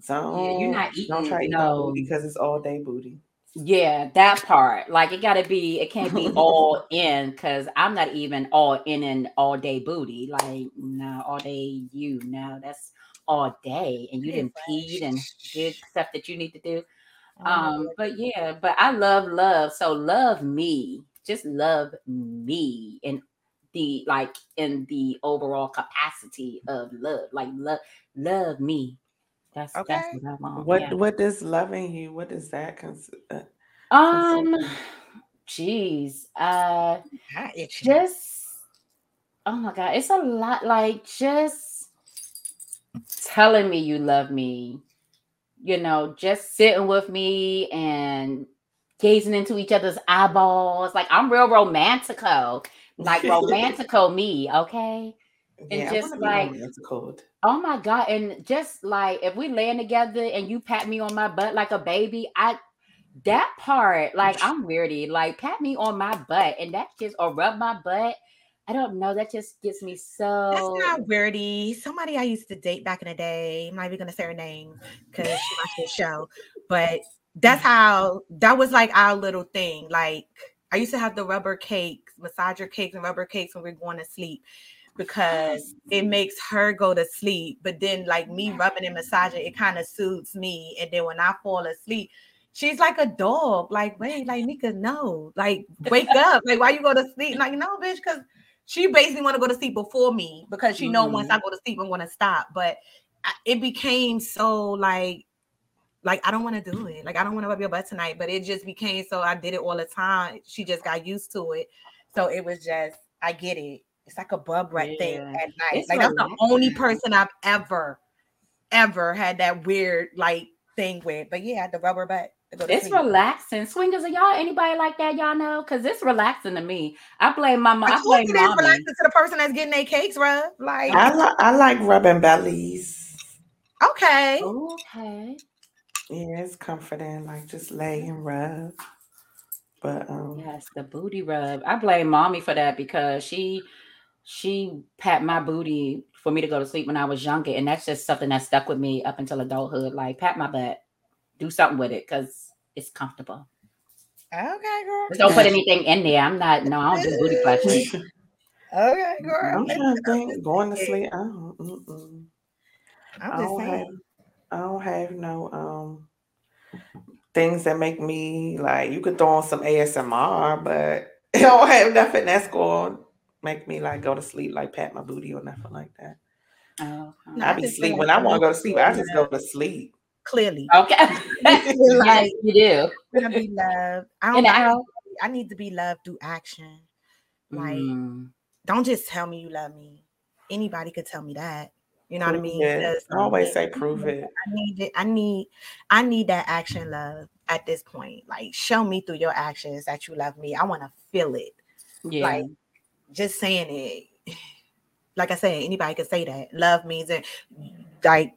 don't
Yeah, you're not
don't try to
eating, no.
booty because it's all day booty.
Yeah, that part. Like it gotta be, it can't be [laughs] all in because I'm not even all in and all day booty. Like, no, all day you. No, that's all day. And you
Yeah,
didn't pee and did stuff that you need to do.
Oh,
Um, but yeah, but I love love. So love me. Just love me in the like in the overall capacity of love. Like love love me. That's that's what I want.
What
yeah.
what does loving you? What does that consider?
Um, jeez, uh, just oh my god, it's a lot. Like just telling me you love me, you know, just sitting with me and gazing into each other's eyeballs. Like I'm real romantico, like [laughs] romantico me. Okay. And
yeah,
just like- Oh my god! And just like if we laying together and you pat me on my butt like a baby, I that part like [laughs] I'm weirdy. Like pat me on my butt and that just or rub my butt. I don't know. That just gets me so.
That's not weirdy. Somebody I used to date back in the day. I'm not even gonna say her name because she watched the show. But that's mm. how that was like our little thing. Like I used to have the rubber cakes, massager cakes, and rubber cakes when we are going to sleep because [gasps] it makes her go to sleep. But then, like me rubbing and massaging, it kind of soothes me. And then when I fall asleep, she's like a dog. Like, wait, like Nika, no, like wake up. Like, why you go to sleep? Like, no, bitch, because she basically want to go to sleep before me because she know once I mm-hmm. go to sleep, I'm gonna stop. But I, it became so like. Like I don't want to do it. Like I don't want to rub your butt tonight, but it just became so I did it all the time. She just got used to it, so it was just I get it. It's like a bub thing
Yeah.
at night.
It's
like that's the only person I've ever, ever had that weird like thing with. But yeah, the rubber butt. To go to
It's
sleep.
relaxing. Swingers, are y'all anybody like that? Y'all know? Because it's relaxing to me. I blame my mom.
Of
I
course
blame
it is
mommy.
relaxing to the person that's getting their cakes rubbed. Like
I like I like rubbing bellies.
okay,
Okay.
Yeah, it's comforting. Like just lay and rub. But um,
Yes, the booty rub. I blame mommy for that because she she pat my booty for me to go to sleep when I was younger, and that's just something that stuck with me up until adulthood. Like pat my butt, do something with it because it's comfortable.
okay, girl.
Just don't put anything in there. I'm not. No, I don't do booty [laughs] pleasure.
Okay, girl.
I'm trying to think. Going to sleep. I don't. Mm-mm.
I'm
I don't have. I don't have no um things that make me like. You could throw on some ASMR, but [laughs] I don't have nothing that's going to make me like go to sleep, like pat my booty or nothing like that.
Oh,
No,
I
I
be
just
sleep when I want to go to sleep. I just go to sleep.
Clearly,
okay. [laughs] [laughs] yes,
Like-
you do.
I be loved. I don't.
the
I,
house.
I need to be loved through action. Like,
Mm.
don't just tell me you love me. Anybody could tell me that. You know what I mean?
it. I always say prove it.
I need it. I need. I need that action love at this point. Like, show me through your actions that you love me. I want to feel it.
Yeah.
Like, just saying it. [laughs] Like I said, anybody could say that. Love means it. Like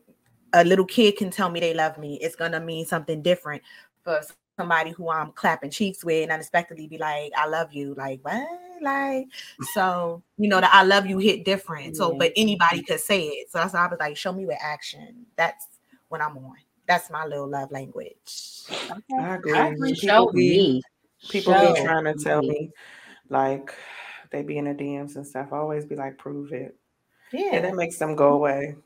a little kid can tell me they love me, it's gonna mean something different for somebody who I'm clapping cheeks with and unexpectedly be like, I love you. Like, what? Like, so you know, the I love you hit different. So, but anybody could say it. So that's why I was like, show me with action. That's what I'm on. That's my little love language.
I agree.
I agree.
People
Show
be
me.
people
Show
be trying to tell
me.
me like they be in the DMs and stuff. I always be like, prove it.
Yeah.
And that makes them go away.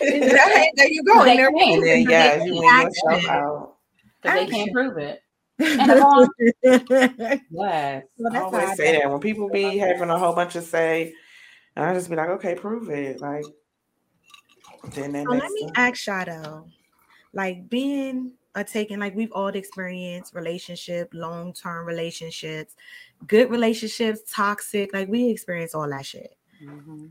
There you go.
They
And
can't.
Then yeah,
they
you yourself out.
They can't prove it. [laughs] And the. Yes.
Well,
I always
I
say that when people be having a whole bunch of say, and I just be like, okay, prove it. Like then that
So let me
them.
ask Shadow, like being a taken, like we've all experienced relationship, long term relationships, good relationships, toxic, like we experience all that shit.
Mhm.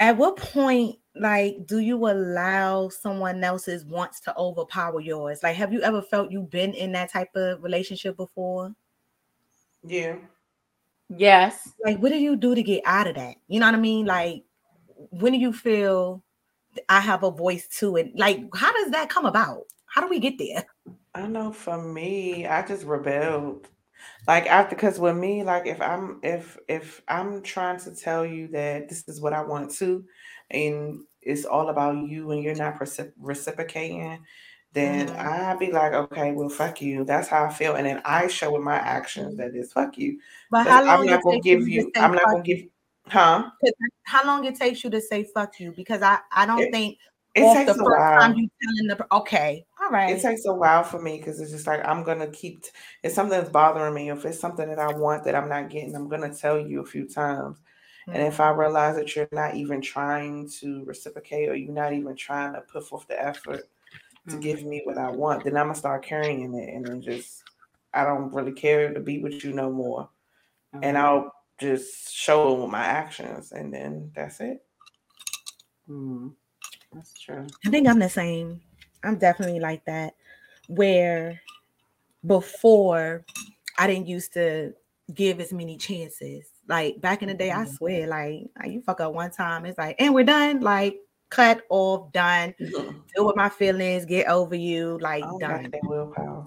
At what point, like, do you allow someone else's wants to overpower yours? Like, have you ever felt you've been in that type of relationship before?
Yeah.
Yes.
Like, what do you do to get out of that? You know what I mean? Like, when do you feel I have a voice to it? Like, how does that come about? How do we get there?
I know for me, I just rebelled. Like after because with me, like if I'm if if I'm trying to tell you that this is what I want to, and it's all about you and you're not recip- reciprocating, then
Mhm.
I'd be like, okay, well, fuck you. That's how I feel, and then I show with my actions that it's fuck you.
But how long
I'm
not
gonna give you. I'm not gonna give. Huh?
how long it takes you to say fuck you? Because I I don't
It,
think
it takes
the
a
first time
while.
you telling the okay, all right.
It takes a while for me because it's just like I'm gonna keep. If something that's bothering me, if it's something that I want that I'm not getting, I'm gonna tell you a few times. And if I realize that you're not even trying to reciprocate or you're not even trying to put forth the effort to give me what I want, then I'm gonna start carrying it and then just I don't really care to be with you no more. And
Mhm.
I'll just show it with my actions and then that's it.
Mhm. That's true.
I think I'm the same. I'm definitely like that. Where before I didn't used to give as many chances. Like back in the day, I
Mhm.
swear, like you fuck up one time, it's like, and we're done. Like cut off, done.
Mhm.
Deal with my feelings, get over you, like
don't
done.
that willpower.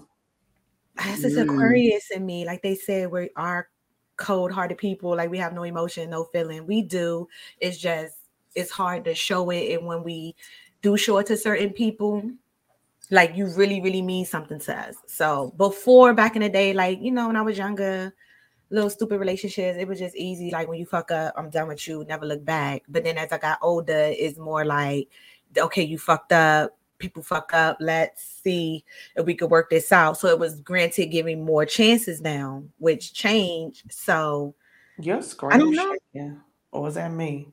That's just
Mm.
Aquarius in me. Like they said, we are cold-hearted people. Like we have no emotion, no feeling. We do. It's just it's hard to show it, and when we do show it to certain people, like you really, really mean something to us. So before back in the day, like you know, when I was younger, little stupid relationships, it was just easy. Like when you fuck up, I'm done with you, never look back. But then as I got older, it's more like, okay, you fucked up. People fuck up. Let's see if we could work this out. So it was granted giving more chances now, which changed. So
Your
I
screen
don't
is
know.
shaking. Or was that me?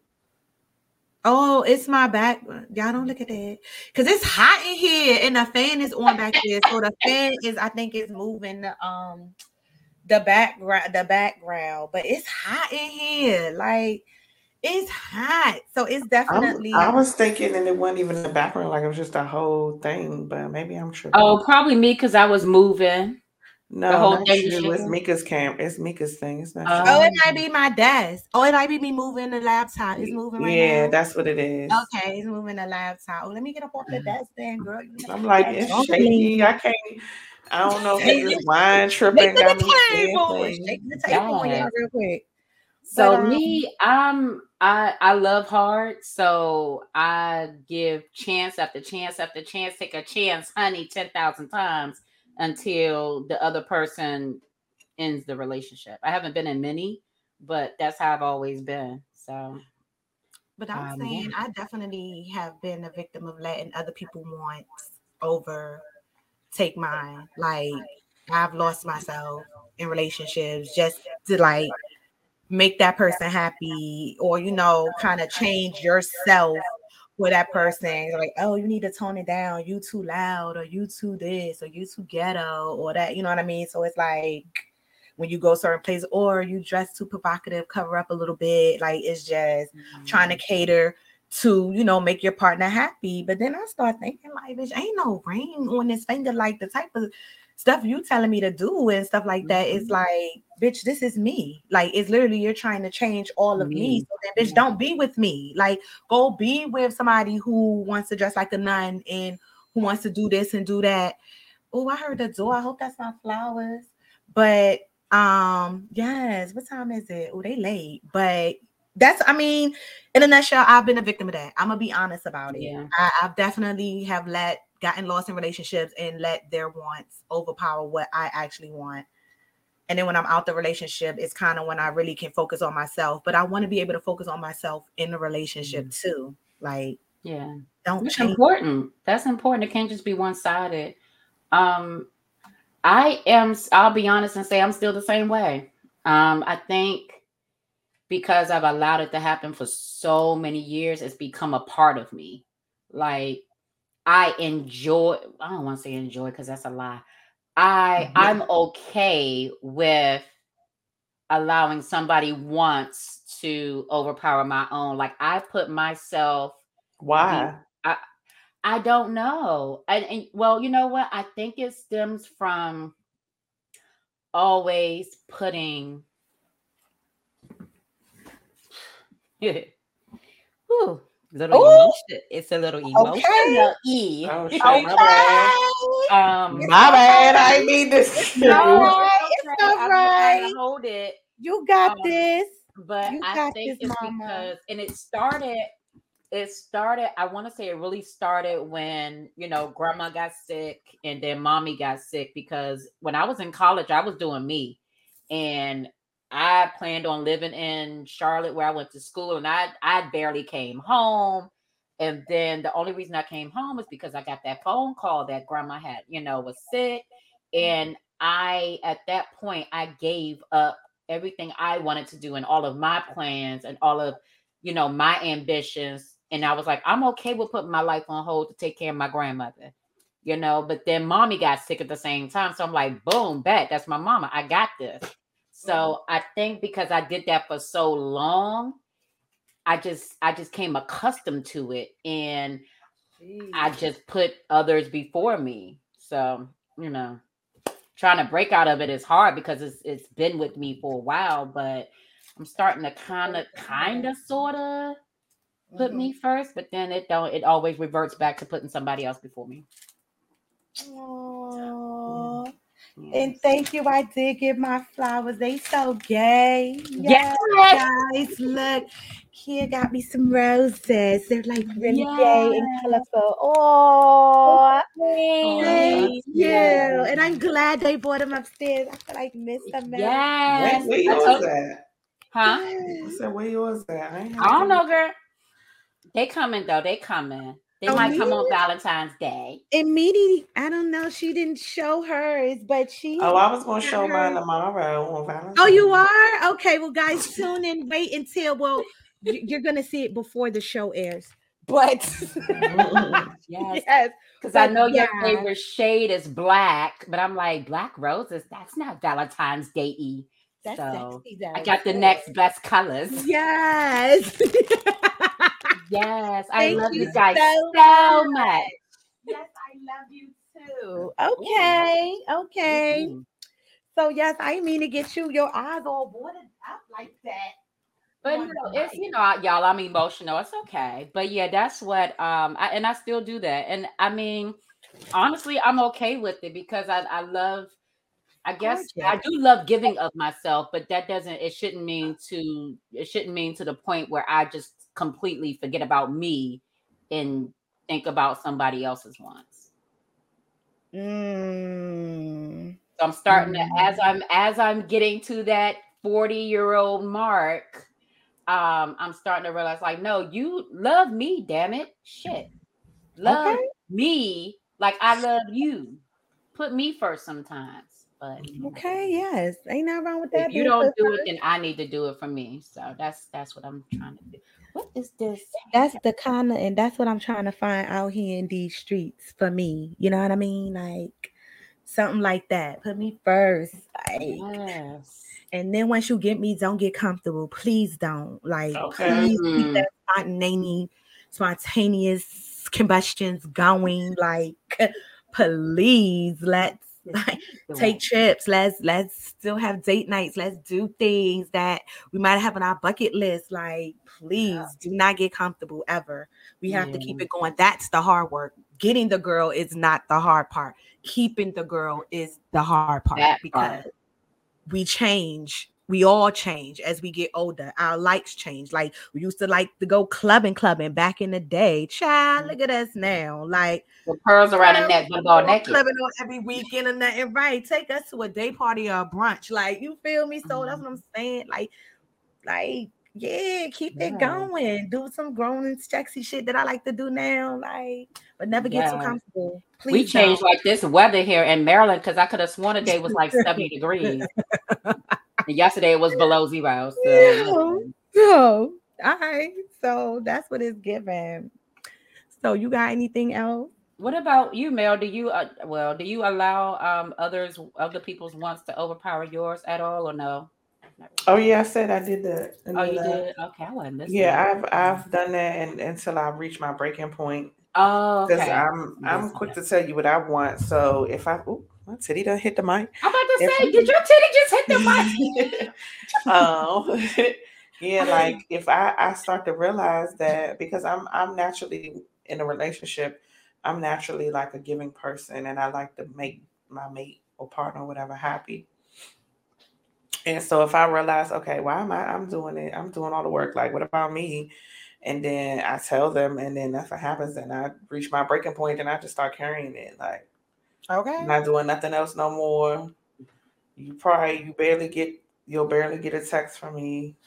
Oh, it's my back. Y'all don't look at that. Cause it's hot in here and the fan is on back there. So the fan is, I think, is moving the um the background, the background, but it's hot in here. Like it's hot. So it's
I'm,
definitely
I was thinking, and it wasn't even the background, like it was just a whole thing. But maybe I'm tripping.
Oh, probably me because I was moving.
no,
the whole
not
thing
you. It's
shaking?
Mika's cam. It's Mika's thing. It's not.
Oh.
oh,
it might be my desk. Oh, it might be me moving the laptop. It's moving right
yeah,
now.
that's what it is.
Okay, it's moving the laptop. Oh, let me get up off the mm. desk then, girl.
I'm like,
got
it's shaky. I can't. I don't know if
Hey,
it's
let's
this wine tripping
to
got
the
me seeing
table.
things.
Shake the table on real quick.
So
But, um,
me, I'm I I love hard. So I give chance after chance after chance, take a chance, honey, ten thousand times until the other person ends the relationship. I haven't been in many, but that's how I've always been. So
But I'm
Um,
saying I definitely have been a victim of letting other people want over take mine. Like I've lost myself in relationships just to like make that person happy or you know kind of change yourself for that person. Like oh you need to tone it down. You too loud or you too this or you too ghetto or that you know what i mean? So it's like when you go certain places or you dress too provocative cover up a little bit like it's just trying to cater to you know make your partner happy but then i start thinking like bitch ain't no ring on this finger like the type of stuff you telling me to do and stuff like that is
Mhm.
like, bitch, this is me. Like it's literally you're trying to change all of me.
Me.
So then, bitch, don't be with me. Like go be with somebody who wants to dress like a nun and who wants to do this and do that. Oh, I heard the door. I hope that's not flowers. But um, yes, what time is it? Oh, they late. But that's I mean, in a nutshell, I've been a victim of that. I'm gonna be honest about it.
Yeah.
I, I've definitely have let gotten lost in relationships and let their wants overpower what I actually want. And then when I'm out the relationship, it's kind of when I really can focus on myself. But I want to be able to focus on myself in the relationship too. Like,
Yeah.
don't
That's
change.
important. That's important. It can't just be one sided. Um, I am. I'll be honest and say I'm still the same way. Um, I think because I've allowed it to happen for so many years, it's become a part of me. Like I enjoy. I don't want to say enjoy because that's a lie. I mm-hmm. I'm okay with allowing somebody once to overpower my own. Like I put myself
Why?
I I don't know. And, and well, you know what? I think it stems from always putting [laughs] Whew, little
Ooh.
emotion. It's a little emotional E.
Oh, shit, my bad.
Um
My bad. I mean this.
No.
no,
right,
it's
it's
okay.
all
I'm
right.
to hold it.
You got
Um,
this.
but
You
I
got
think
this,
it's
mama.
because and it started it started I want to say it really started when you know grandma got sick and then mommy got sick because when I was in college I was doing me and I planned on living in Charlotte where I went to school and I I barely came home. And then the only reason I came home is because I got that phone call that grandma had you know was sick. Mm-hmm. And I at that point I gave up everything I wanted to do and all of my plans and all of you know my ambitions. And I was like I'm okay with putting my life on hold to take care of my grandmother you know? But then mommy got sick at the same time. So I'm like boom bet that's my mama. I got this so I think because I did that for so long I just I just came accustomed to it and I just put others before me so you know trying to break out of it is hard because it's it's been with me for a while, but I'm starting to kind of kind of sort of put
Mm-hmm.
me first, but then it don't it always reverts back to putting somebody else before me.
Aw. And thank you. I did get my flowers. They so gay.
Yes.
guys. Look, Kia got me some roses. They're like really gay and colorful. Oh, thank you.
Yes.
And I'm glad they brought them upstairs. I feel like Miss America.
Yes.
Where, where
I
yours at?
huh?
I said, where yours at? I, ain't
I don't
have
know, girl. They coming though. They coming. They
Oh,
might come on? Valentine's Day.
Immediately, I don't know. She didn't show hers, but she.
Oh, I was gonna show
her-
mine tomorrow on Valentine's.
Oh, you are? Okay. Well, guys, [laughs] tune in. Wait until, well, you're going to see it before the show airs. But [laughs]
Yes.
yes,
Because I
But
know your favorite shade is black, but I'm like, black roses, that's not Valentine's Day
that's
So
sexy. Though.
I got the next best colors.
Yes. [laughs]
Yes, I
Thank
love
you
you guys
so
so much.
yes, I love you too. Okay. Okay.
Mhm.
So, yes, I mean to get you your eyes all watered up like that.
But you know, it's you know, y'all. I'm emotional. It's okay. But yeah, that's what um, I, and I still do that. And I mean, honestly, I'm okay with it because I I love. I guess I do love giving of myself, but that doesn't. It shouldn't mean to. It shouldn't mean to the point where I just completely forget about me and think about somebody else's wants.
Mm.
So I'm starting to as I'm as I'm getting to that 40 year old mark, um, I'm starting to realize like, no, you love me, damn it. Shit. Love
Okay.
me like I love you. Put me first sometimes. But
Okay, yes. Ain't nothing wrong with that.
if you don't do it, then I need to do it for me. So that's that's what I'm trying to do. What is this?
That's the kind of, and that's what I'm trying to find out here in these streets for me. You know what I mean? Like something like that. Put me first. Like,
Yes.
and then once you get me, don't get comfortable. Please don't. Like,
Okay.
please keep
Mhm.
that spontaneous, spontaneous combustions going. Like, please let's Like, take trips. Let's let's still have date nights. Let's do things that we might have on our bucket list. Like, please do not get comfortable ever. We have to keep it going. That's the hard work. Getting the girl is not the hard part. Keeping the girl is the hard part
That
because
part.
we change. We all change as we get older. Our likes change. Like we used to like to go clubbing, clubbing back in the day. Child, mm-hmm. look at us now. Like
The pearls around the neck, but
we
all
go
naked.
Clubbing on every weekend and nothing. Right. Take us to a day party or a brunch. Like, you feel me? So that's mm-hmm. what I'm saying. Like, like, yeah, keep it going. Do some grown and sexy shit that I like to do now. Like, but never get too comfortable. Please
we changed
don't.
like this weather here in Maryland because I could have sworn a day was like 70 degrees. [laughs] And yesterday it was below zero. So
Yeah. So, all right. So that's what it's given. So you got anything else?
what about you, Mel? Do you uh, well, do you allow um others other people's wants to overpower yours at all or no?
Oh yeah, I said I did that. and
Oh, you did? Okay, I wasn't listening.
Yeah, I've I've done that and until I reach my breaking point.
Oh,
Because
okay.
I'm I'm quick to tell you what I want. So if I ooh, my titty done hit the mic.
I'm about to
If-
say, did your titty just hit the mic? [laughs]
um [laughs] yeah like if i i start to realize that because i'm i'm naturally in a relationship i'm naturally like a giving person and i like to make my mate or partner or whatever happy and so if i realize okay why am i i'm doing it i'm doing all the work like what about me and then i tell them and then nothing happens and i reach my breaking point and i just start carrying it like
Okay.
not doing nothing else no more. You probably you barely get you'll barely get a text from me,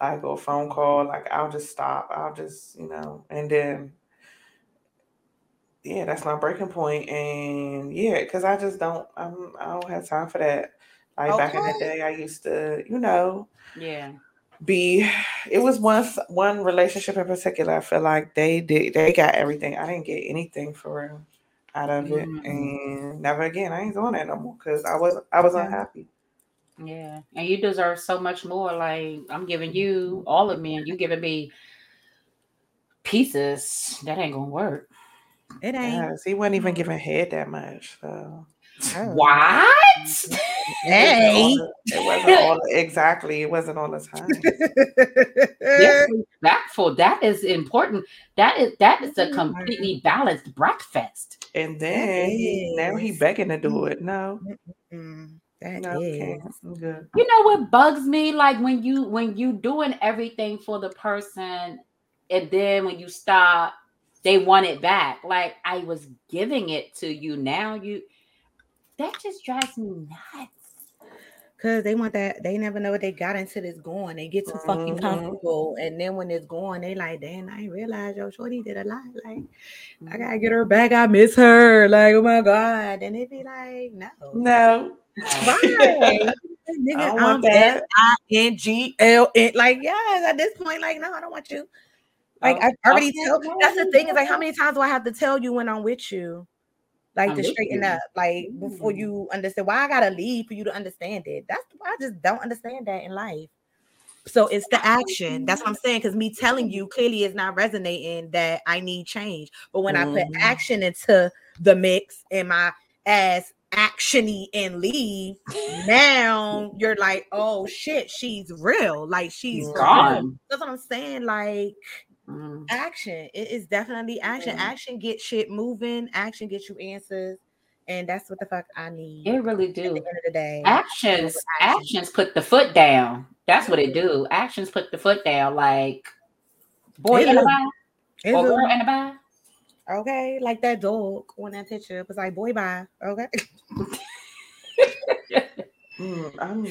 like or a phone call. Like I'll just stop. I'll just you know, and then yeah, that's my breaking point. And yeah, because I just don't I'm I don't have time for that. Like back in the day, I used to you know
yeah.
be it was once one relationship in particular. I feel like they did they got everything. I didn't get anything for real out of it,
Mm.
and never again. I ain't doing that no more because I was I was
Yeah.
unhappy.
Yeah. And you deserve so much more. Like I'm giving you all of me and you giving me pieces. That ain't gonna work.
It ain't.
Yes, he wasn't even giving head that much. So
Oh.
What? [laughs]
Hey.
it wasn't all [laughs] exactly. It wasn't all the time.
Yes, respectful. That is important. That is that is
Mm-hmm.
a completely balanced breakfast.
And then he, now he begging to do it. No,
Mm, that
no,
is.
good.
You know what bugs me? Like when you when you doing everything for the person, and then when you stop, they want it back. Like I was giving it to you. Now you that just drives me nuts.
Cause they want that, they never know what they got until it's gone. They get too fucking
Mhm.
comfortable, and then when it's gone, they like, damn, I didn't realize yo, Shorty did a lot. Like, I gotta get her back. I miss her. Like, oh my god. And they be like, no,
No,
right? [laughs] Nigga,
don't
I'm
want that.
S I N G L N. Like, yes, at this point, like, no, I don't want you. Like,
Oh,
I already
okay,
told.
no,
That's the thing is like, how many times do I have to tell you when I'm with you? Like
I'm
to straighten
you.
up, like before
Mm.
you understand why I gotta leave for you to understand it. That's why I just don't understand that in life. So it's the action. That's what I'm saying. Because me telling you clearly is not resonating that I need change. But when I put
Mhm.
action into the mix and my ass actiony and leave, now you're like, oh shit, she's real. Like she's real.
Gone.
That's what I'm saying. Like
Mm.
action. It is definitely action.
Yeah.
Action get shit moving. Action gets you answers. And that's what the fuck I need
It really
at the
do.
end of the day.
Actions,
Action.
actions put the foot down. That's what it do. Actions put the foot down. Like boy
It
in
do.
bye or girl in the bye.
Okay, like that dog on that picture. It was like, boy, bye. Okay. [laughs] [laughs] [laughs]
Mm, I'm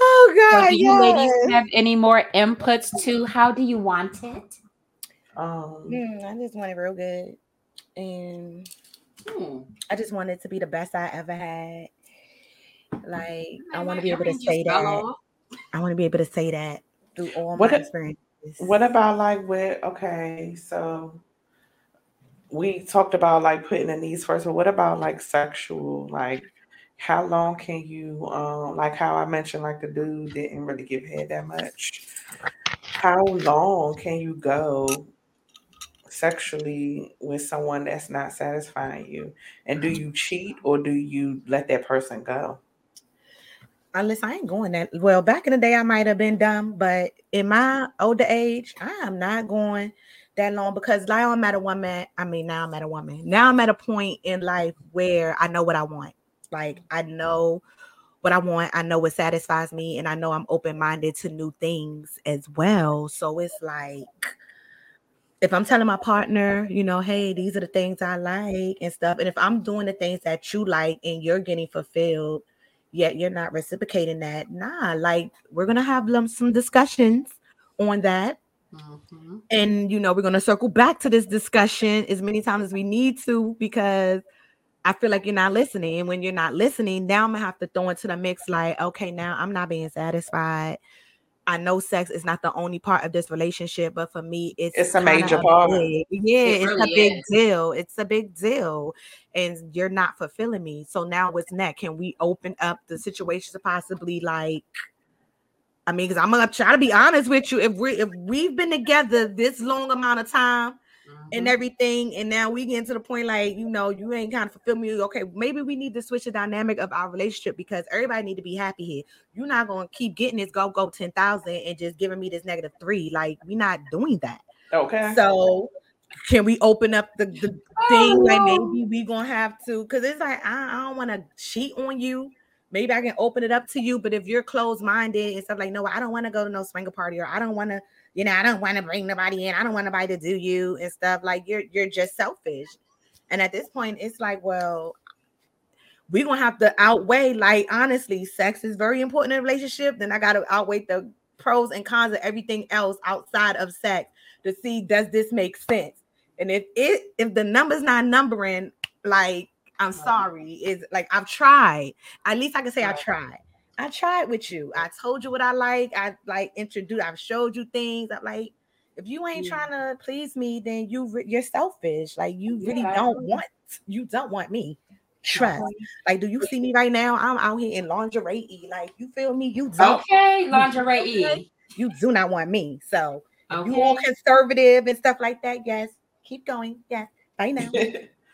Lord.
oh
So
God,
do you ladies
yes.
have any more inputs to how do you want it?
Um,
Hmm, I just want it real good. And
Hmm.
I just want it to be the best I ever had. Like, I want to be able to say that. I want to be able to say that through all
What
my
a-
experiences.
What about like with okay, so we talked about like putting the needs first, but what about like sexual? Like how long can you um like how I mentioned like the dude didn't really give head that much. How long can you go sexually with someone that's not satisfying you? And do you cheat or do you let that person go?
Unless I ain't going that well. Back in the day, I might have been dumb, but in my older age, I am not going that long because now I'm at a woman. I mean, now I'm at a woman. Now I'm at a point in life where I know what I want. Like I know what I want. I know what satisfies me, and I know I'm open minded to new things as well. So it's like if I'm telling my partner, you know, hey, these are the things I like and stuff, and if I'm doing the things that you like and you're getting fulfilled, yet you're not reciprocating that, nah, like we're gonna have them some discussions on that.
Mhm.
And you know, we're gonna circle back to this discussion as many times as we need to because I feel like you're not listening. And when you're not listening, now I'm gonna have to throw into the mix, like, okay, now I'm not being satisfied. I know sex is not the only part of this relationship, but for me, it's
It's a major part.
big- Yeah,
It
it's a big
is.
deal. It's a big deal, and you're not fulfilling me. So now what's next? Can we open up the situation to possibly like? I mean, because I'm gonna try to be honest with you. If we if we've been together this long amount of time and
Mhm.
everything, and now we get to the point like you know you ain't kind of fulfill me. Okay, maybe we need to switch the dynamic of our relationship because everybody need to be happy here. You're not gonna keep getting this go go ten thousand and just giving me this negative three. Like we're not doing that.
Okay.
So can we open up the, the thing like
Oh,
maybe we gonna have to because it's like I, I don't want to cheat on you. Maybe I can open it up to you, but if you're closed minded and stuff like, no, I don't want to go to no swinger party, or I don't want to, you know, I don't want to bring nobody in, I don't want nobody to do you and stuff. Like you're you're just selfish. And at this point, it's like, well, we're gonna have to outweigh, like honestly, sex is very important in a relationship. Then I gotta outweigh the pros and cons of everything else outside of sex to see does this make sense. And if it if the number's not numbering, like I'm sorry, is like I've tried. At least I can say I tried. I tried with you. I told you what I like. I like introduced. I've showed you things. I'm like, if you ain't
Yeah.
trying to please me, then you re- you're selfish. Like you really
Yeah,
don't want. You don't want me. Trust. Like, do you see me right now? I'm out here in lingerie. Like, you feel me? You don't.
Okay, lingerie.
You do not want me. So if you all conservative and stuff like that, yes. Keep going. Yes. Right now. [laughs]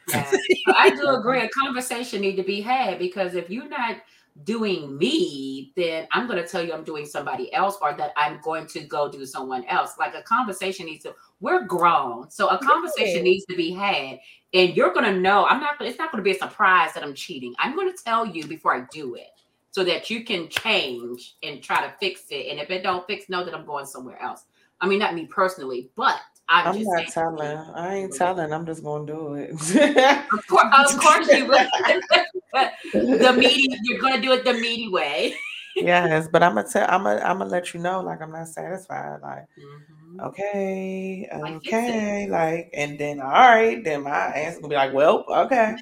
Yeah. I do agree. A conversation need to be had because if you're not doing me, then I'm going to tell you I'm doing somebody else or that I'm going to go do someone else. Like a conversation needs to. We're grown, so a conversation
Yeah.
needs to be had, and you're going to know. I'm not. It's not going to be a surprise that I'm cheating. I'm going to tell you before I do it. So that you can change and try to fix it. And if it don't fix, know that I'm going somewhere else. I mean, not me personally, but I'm,
I'm
just
not
saying.
telling. I ain't telling. I'm just gonna do it.
Of course, of [laughs] course you will. [laughs] the meaty, you're gonna do it the meaty way.
yes, but I'm gonna tell. I'm gonna. I'm gonna let you know. Like I'm not satisfied. Like
Mhm.
okay,
Like, fix it.
okay, like, and then all right, then my answer gonna be like, well, okay.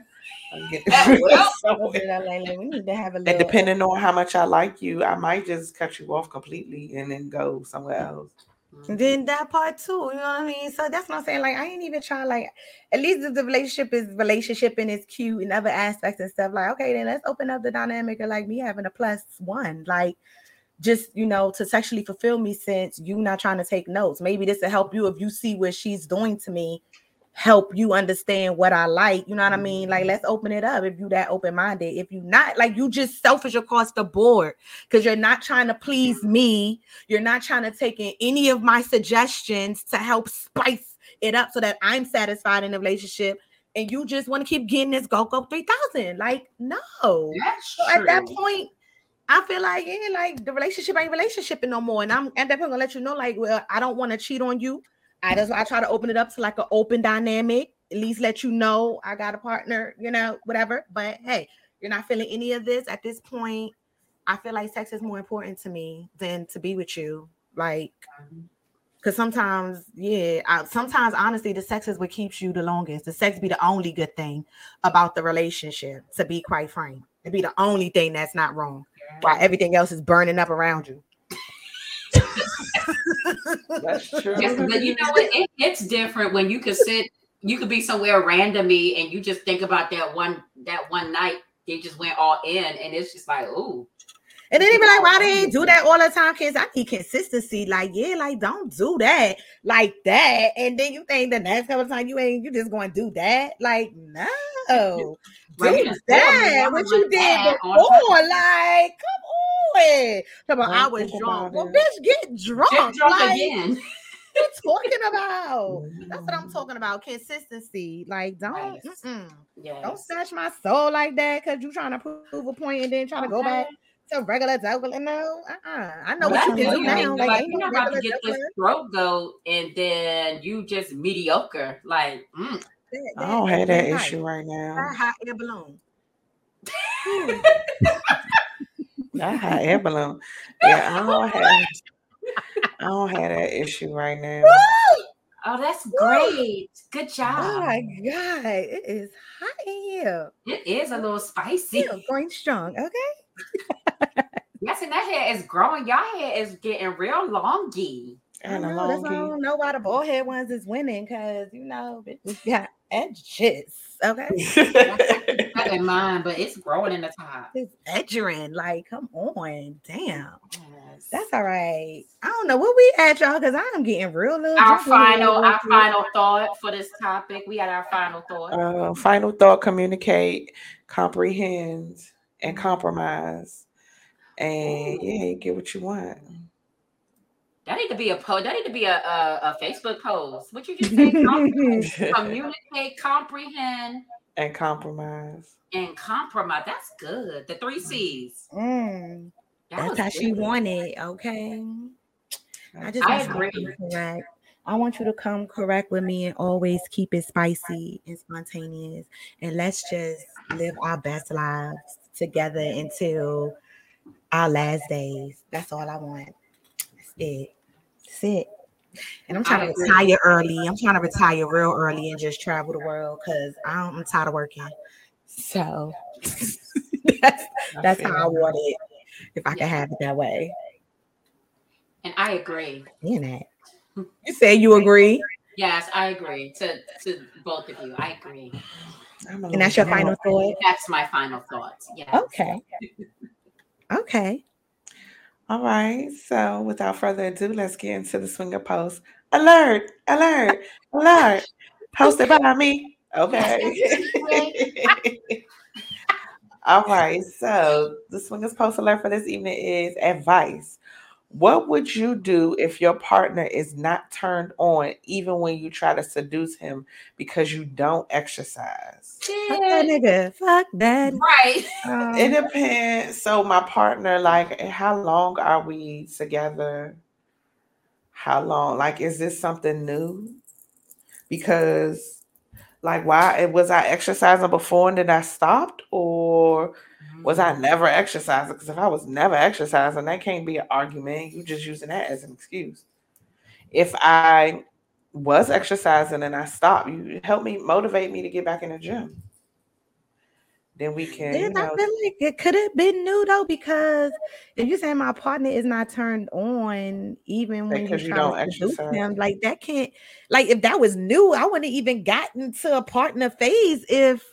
I'm getting
Yeah, [laughs] well.
so-
Like, like, we need to have a
and depending on how much I like you, I might just cut you off completely and then go somewhere else.
And then that part too, you know what I mean? So that's what I'm saying. Like, I ain't even trying, like, at least if the relationship is relationship and it's cute and other aspects and stuff, like, okay, then let's open up the dynamic of like me having a plus one, like just you know, to sexually fulfill me since you not trying to take notes. Maybe this will help you if you see what she's doing to me, help you understand what I like. You know what I mean? Like, mm-hmm. let's open it up if you that open-minded. If you not like you just selfish across the board because you're not trying to please me you're not trying to take in any of my suggestions to help spice it up so that I'm satisfied in the relationship. And you just want to keep getting this go go 3000. Like, no.
That's
So at that point, I feel like, yeah, like the relationship ain't relationshiping no more. And I'm at that point gonna let you know, like, well, I don't want to cheat on you. I just I try to open it up to like an open dynamic, at least let you know I got a partner, you know, whatever. But hey, you're not feeling any of this at this point. I feel like sex is more important to me than to be with you. Like, because sometimes, yeah, I, sometimes honestly, the sex is what keeps you the longest. The sex be the only good thing about the relationship, to be quite frank. It be the only thing that's not wrong. While everything else is burning up around you.
That's true.
But you know what? It, it's different when you could sit, you could be somewhere randomly and you just think about that one that one night they just went all in and it's just like, ooh.
And then they be like, why they do that all the time? Kids, I need consistency. Like, yeah, like don't do that like that. And then you think the next couple of times you ain't you just going to do that. Like, no.
Right,
do
just tell me
that what you did before. Like, come on. Come on, I was drunk. Well, bitch, get drunk.
Get drunk
like,
again. [laughs]
You talking about? That's what I'm talking about. Consistency. Like, don't mm-mm.
Yes.
don't snatch my soul like that because you trying to prove a point and then try to go back to regular regular. No, uh-uh. I know
Well,
what you
that's
can do
it. I mean,
now.
like,
Like,
you're not about to
regular
get this throat goat and then you just mediocre. Like, mm.
That-
I don't have that
right.
issue right now.
That hot air balloon. [laughs]
That hot air balloon. Yeah, I don't have. I don't have that issue right now.
oh, that's great. Good
Oh
job.
my god, it is hot in here.
It is a little spicy.
Still going strong. Okay. [laughs]
Yes, and that hair is growing. Y'all hair is getting real longy.
I
And a
know, that's why I don't know why the bald head ones is winning because you know bitches [laughs] got edges. Okay.
Keep that in mind, but it's growing in the top.
It's edgering. Like, come on. Damn.
Yes.
That's all right. I don't know what we at, y'all, because I'm getting real little.
our
drunk over here
final,
real
our
quick.
final thought for this topic. We had our final thought.
Uh, final thought: communicate, comprehend, and compromise. And yeah, you get what you want.
That need to be a post. That need to be a, a, a Facebook post. What you just say? Com- [laughs] Communicate, comprehend,
And compromise.
and compromise. That's good. The three C's.
Mm,
That
that's
was
how she wanted. Okay. I just
I
want you to
agree.
come correct. I want you to come correct with me and always keep it spicy and spontaneous. And let's just live our best lives together until our last days. That's all I want. That's it. That's it. And I'm trying to retire early. I'm trying to retire real early and just travel the world because I'm tired of working. So [laughs] that's that's how I want it. If I
Yeah.
can have it that way.
And I agree.
That. [laughs] You say you agree.
Yes, I agree. To to both of you, I agree.
And that's your final thought.
That's my final thoughts. Yes.
Okay. [laughs] Okay.
All right. So without further ado, let's get into the swinger post. Alert! Alert! Alert! Hosted by me. Okay. [laughs] All right. So the swingers post alert for this evening is advice. What would you do if your partner is not turned on even when you try to seduce him because you don't exercise?
Fuck that nigga. Fuck that.
Right.
Um,
It depends. So my partner, like, how long are we together? How long? Like, is this something new? Because, like, why was I exercising before and then I stopped, or was I never exercising? Because if I was never exercising, that can't be an argument. You just using that as an excuse. If I was exercising and I stopped, you help me motivate me to get back in the gym. Then we can, you
Then I feel like it could have been new though, because if you say my partner is not turned on, even when you
don't exercise.
him, like that can't, like if that was new, I wouldn't have even gotten to a partner phase if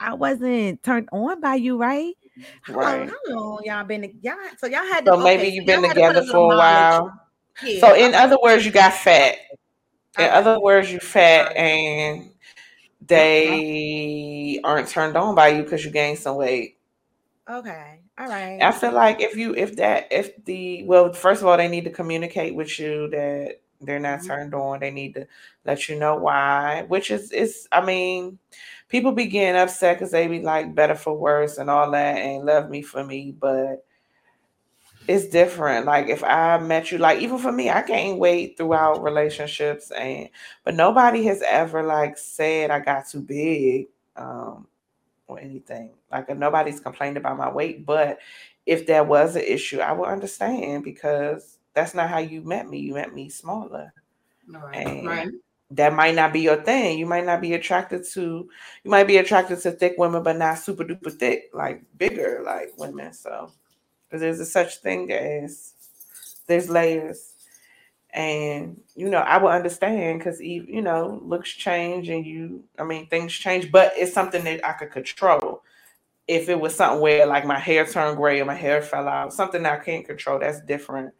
I wasn't turned on by you, right? How long,
right.
how long y'all been? Y'all so y'all had to.
So maybe
okay,
you've been
y'all to
together for a while.
Yeah.
So in other words, you got fat. In
Okay.
other words, you fat and they aren't turned on by you because you gained some weight.
Okay. All right.
I feel like if you if that if the well, first of all, they need to communicate with you that they're not
Mm-hmm.
turned on. They need to let you know why. Which is is I mean, people be getting upset because they be like better for worse and all that and love me for me, but it's different. Like if I met you, like even for me, I gained weight throughout relationships, and but nobody has ever like said I got too big, um, or anything. Like nobody's complained about my weight. But if there was an issue, I would understand because that's not how you met me. You met me smaller,
Right.
and
Right.
That might not be your thing. You might not be attracted to. You might be attracted to thick women, but not super duper thick, like bigger like women. So because there's a such thing as there's layers and you know i will understand because you know looks change and you i mean things change but it's something that i could control if it was something where like my hair turned gray or my hair fell out, something I can't control, that's different.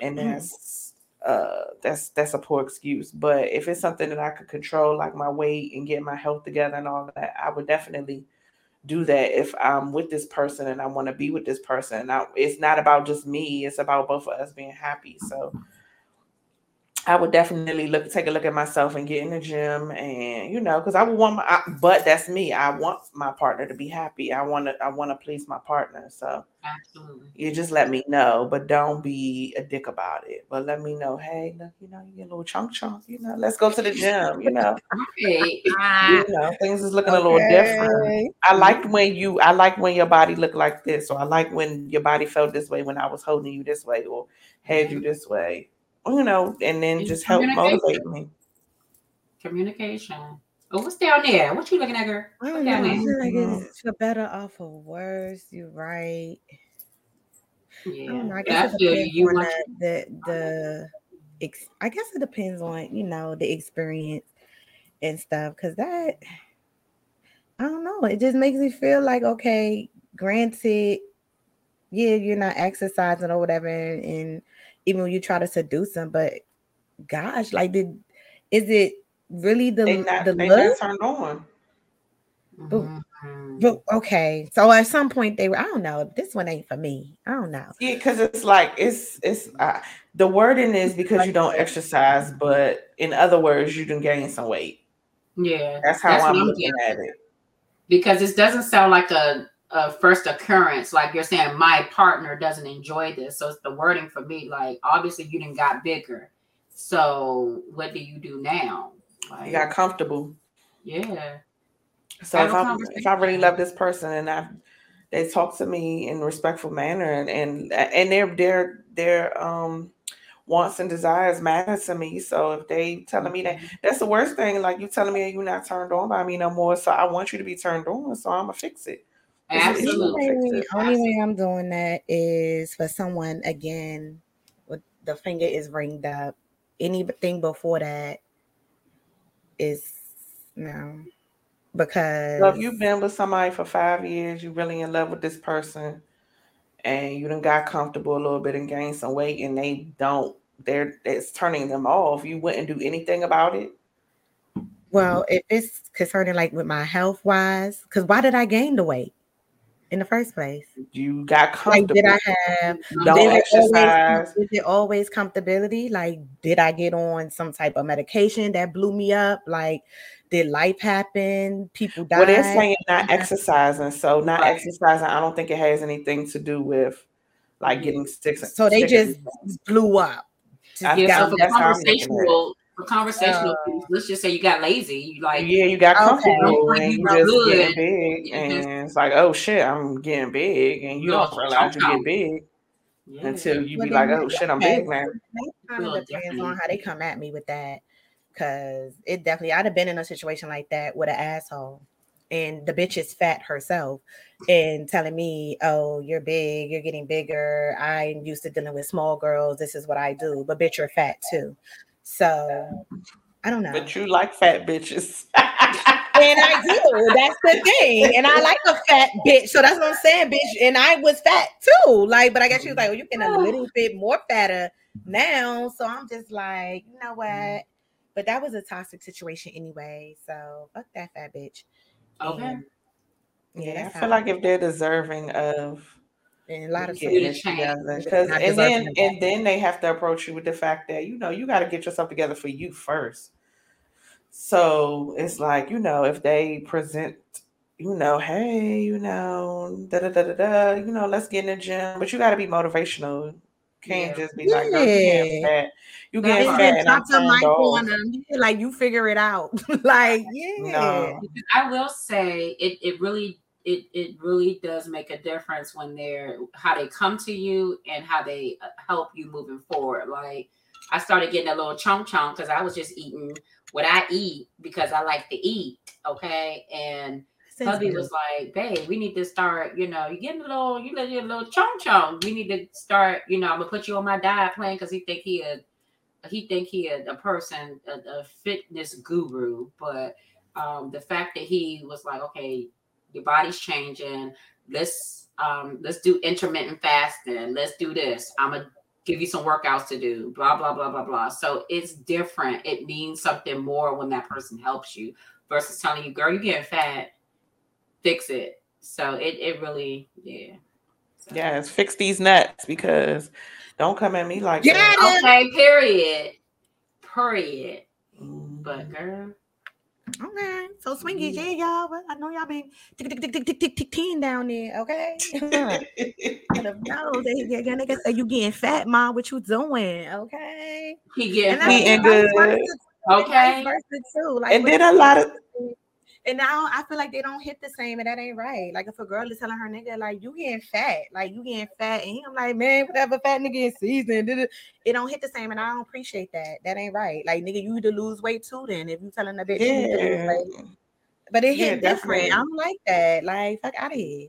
And mm-hmm. that's uh that's that's a poor excuse. But if it's something that I could control, like my weight and get my health together and all that, I would definitely do that if I'm with this person and I want to be with this person. Now it's not about just me, it's about both of us being happy. So I would definitely look take a look at myself and get in the gym and you know because I would want my I, but that's me. I want my partner to be happy. I want to I want to please my partner. So
Absolutely.
you just let me know but don't be a dick about it. But let me know hey look you know you get a little chunk chunk you know let's go to the gym you know?
Okay. [laughs]
you know things is looking a little different. I liked when you I like when your body looked like this or I like when your body felt this way when I was holding you this way or had you mm-hmm. this way you know and then
It's
just help motivate me
Communication. Oh, what's down there? What you looking at, girl?
I
What's
don't know.
down
I
there?
feel like it's mm-hmm. for better off or worse. You're right. I don't know. I
Yeah.
guess
Yeah, I
it
you.
depends on
want
the the, the ex- I guess it depends on you know the experience and stuff because that I don't know. It just makes me feel like okay, granted, yeah, you're not exercising or whatever, and, and even when you try to seduce them, but gosh, like did is it really the
not
the
they
look?
not turned on
But,
Mhm.
but okay, so at some point they were. I don't know. This one ain't for me. I don't know.
yeah because it's like it's it's uh, the wording is because you don't exercise but in other words you can gain some weight
Yeah.
that's how
That's
i'm
I'm
looking at it
because this doesn't sound like a, a first occurrence. Like you're saying, my partner doesn't enjoy this. So it's the wording for me. Like obviously you didn't got bigger. So what do you do now?
you got comfortable
yeah.
so if i if i really love this person and i they talk to me in a respectful manner and and, and their their their um wants and desires matter to me so if they telling me that that's the worst thing like you telling me you're not turned on by me no more so i want you to be turned on so i'm gonna fix it It's an issue, I'ma
Absolutely.
fix
Only,
it.
only way I'm doing that is for someone again with the finger is ringed up. Anything before that is no because
So if you've been with somebody for five years, you're really in love with this person, and you done got comfortable a little bit and gained some weight, and they don't, they're it's turning them off. You wouldn't do anything about it.
well, if it's concerning like with my health wise, because why did I gain the weight in the first place?
You got
Like,
comfortable.
did I have
don't
did it always
exercise.
is it always comfortability? Like, did I get on some type of medication that blew me up? Like, did life happen? People died.
Well, they're saying not exercising, so not
Right.
exercising. I don't think it has anything to do with like getting sick.
So they just blew up.
I
Yeah,
got-
so for
that's how I'm looking at it.
conversational, for conversational,
Uh,
things, let's just say you got lazy. You like,
Yeah, you got comfortable
Like,
and
you
you just
good.
getting big,
You just-
and it's like, oh shit, I'm getting big, and you
No,
don't realize you get big
yeah.
until you be like, oh shit, I'm big now.
so kind of depends on how they come at me with that. Cause it definitely I'd have been in a situation like that with an asshole. And the bitch is fat herself and telling me, Oh, you're big, you're getting bigger. I'm used to dealing with small girls. This is what I do. But bitch, you're fat too. So I don't know.
But you like fat bitches. [laughs]
And I do. That's the thing. And I like a fat bitch. So that's what I'm saying, bitch. And I was fat too. Like, but I guess she was like, oh, you're getting a [sighs] little bit more fatter now. So I'm just like, you know what? Mm-hmm. But that was a toxic situation anyway. So fuck that fat bitch.
Okay.
And, yeah,
I feel like if they're deserving of
and a lot of
getting
Yeah,
it together, because and then
that.
and then they have to approach you with the fact that you know you got to get yourself together for you first. So it's like you know if they present, you know, hey, you know, da da da da da, you know, let's get in the gym, but you got to be motivational. Can't
Yeah.
just be like, girl, you getting
Yeah.
fat, you
That
getting fat,
then
and I'm
drop the
turned
mic
off.
on them. Yeah, Like you figure it out. [laughs] like, yeah.
No,
I will say it, it really it, it really does make a difference when they're how they come to you and how they uh, help you moving forward. Like I started getting a little chunk chunk because I was just eating what I eat because I like to eat. Okay. And hubby was like, babe, we need to start, you know, you getting a little, you get a little chunk chunk. We need to start, you know, I'm gonna put you on my diet plan because he think he a he think he a, a person, a, a fitness guru, but um the fact that he was like, okay, your body's changing. Let's um let's do intermittent fasting. Let's do this. I'm gonna give you some workouts to do. Blah blah blah blah blah. So it's different. It means something more when that person helps you versus telling you, "Girl, you're getting fat. Fix it." So it it really yeah.
Yes, fix these nuts because don't come at me like
Get
that.
Okay. Period. Period.
Mm.
But girl.
Okay, so swingy, yeah, y'all. But I know y'all been tick tick tick tick tick tick teen down there. Okay, [laughs] and I know they your nigga say you getting fat, mom. What you doing? Okay,
he getting
fat
and
good.
Okay,
too. Like,
and then a lot of
and now I feel like they don't hit the same, and that ain't right. Like if a girl is telling her nigga, like you getting fat, like you getting fat, and I'm like, man, whatever fat nigga in season, da- da." it don't hit the same, and I don't appreciate that. That ain't right. Like nigga, you need to lose weight too. Then if you telling a bitch, you need to lose
yeah.
but it
Yeah,
hit different. I
definitely.
don't like that. Like fuck out of here.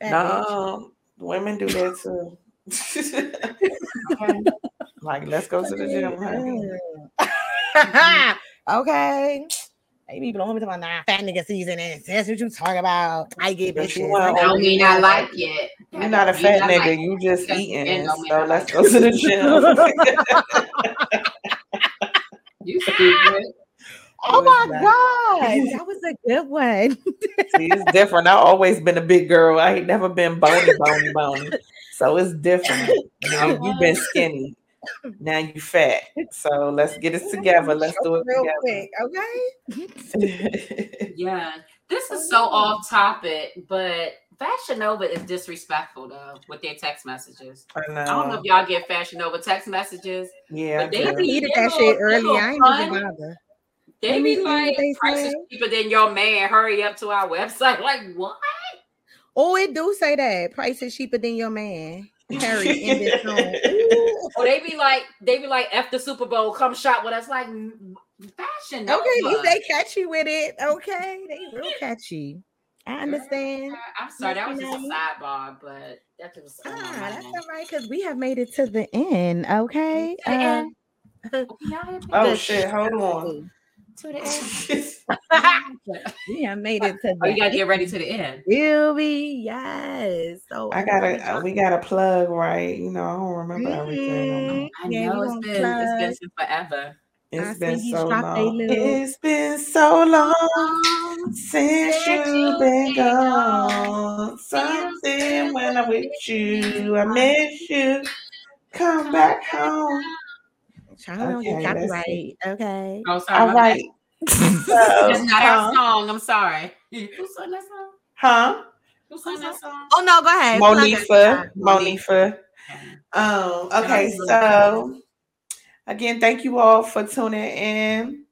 Fat bitch.
No, women do that too. [laughs] like, let's go to the gym, honey. Mm. [laughs]
okay. They be blowing me to my nah, fat nigga season, and that's what you talk about. I get
But you
bitches.
want oh,
I
Don't mean I like it.
You're not a
You
fat
not
nigga.
like-
You just eating.
and don't
So let's go to the gym. [laughs]
You stupid. [laughs]
Oh my
What's
god, [laughs] that was a good one.
See, it's different. I've always been a big girl. I ain't never been bony, bony, bony. So it's different. Nigga, You've been skinny. Now you fat. So let's get it together. Let's do it
real
together.
quick, okay? [laughs]
Yeah. This is so off topic, but Fashion Nova is disrespectful though with their text messages.
I
I don't know
know.
if y'all get Fashion Nova text messages.
Yeah,
But they
do.
I
be-
needed that shit early. I ain't
fun.
even bother.
They
Let me
be
see what
like
they
prices
say.
cheaper than your man. Hurry up to our [laughs] website. Like what?
Oh, it do say that price is cheaper than your man. Harry in this song.
Or they be like, they be like, after Super Bowl, come shop with us. Like Fashion
Okay, at least they catchy with it. Okay, they real catchy. I understand.
I'm sorry, that was just a sidebar, but that just was my
Ah, that's
mind.
all right because we have made it to the end. Okay. Uh,
end. Y'all hear me?
Oh shit, hold on.
To the end. [laughs]
we have made it to
Oh,
the
you gotta get ready to the end.
Will we? Yes. So
I gotta uh, we gotta plug right. You know, I don't remember everything. no more.
Mhm.
I
Yeah,
know
we
it's
gonna
been it's been since forever.
I
It's
see
been so long. It's been so long since you've been gone. Something when I'm with you, I miss you. Come back home.
Trying to
Okay,
get
let's
copyright. Okay.
Oh, sorry.
All
my
right. [laughs] So,
It's not our song. I'm sorry. Who sung that song?
Huh?
Who sung that song?
Oh no, go ahead. Plug it.
Monifah. Monifah. Um, okay, so again, thank you all for tuning in.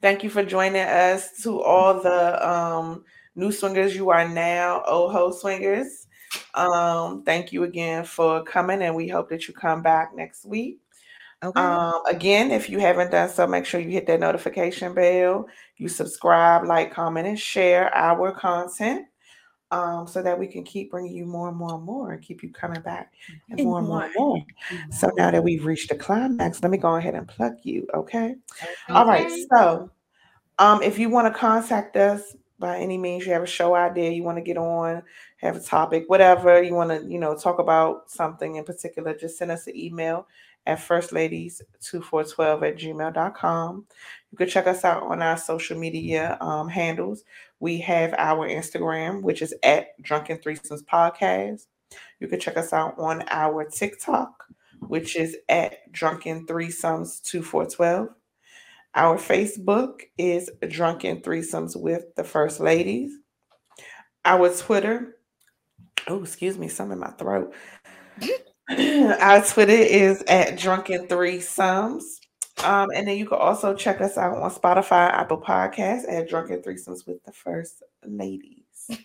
Thank you for joining us to all the um new swingers you are now, Oho swingers. Um, thank you again for coming, and we hope that you come back next week.
Okay.
Um, again, if you haven't done so, make sure you hit that notification bell, you subscribe, like, comment, and share our content um, so that we can keep bringing you more and more and more and keep you coming back and
And
more and more and more. So now that we've reached the climax, let me go ahead and plug you, okay? All right. So, um, if you want to contact us by any means, you have a show idea, you want to get on, have a topic, whatever you want to, you know, talk about something in particular, just send us an email at firstladies2412 at gmail.com. You can check us out on our social media um, handles. We have our Instagram, which is at Drunken Threesomes Podcast. You can check us out on our TikTok, which is at Drunken Threesomes 2412. Our Facebook is Drunken Threesomes with the First Ladies. Our Twitter, oh, excuse me, some in my throat. [laughs] Our Twitter is at Drunken Threesomes. Um, and then you can also check us out on Spotify, Apple Podcasts at Drunken Threesomes with the First Ladies. [laughs]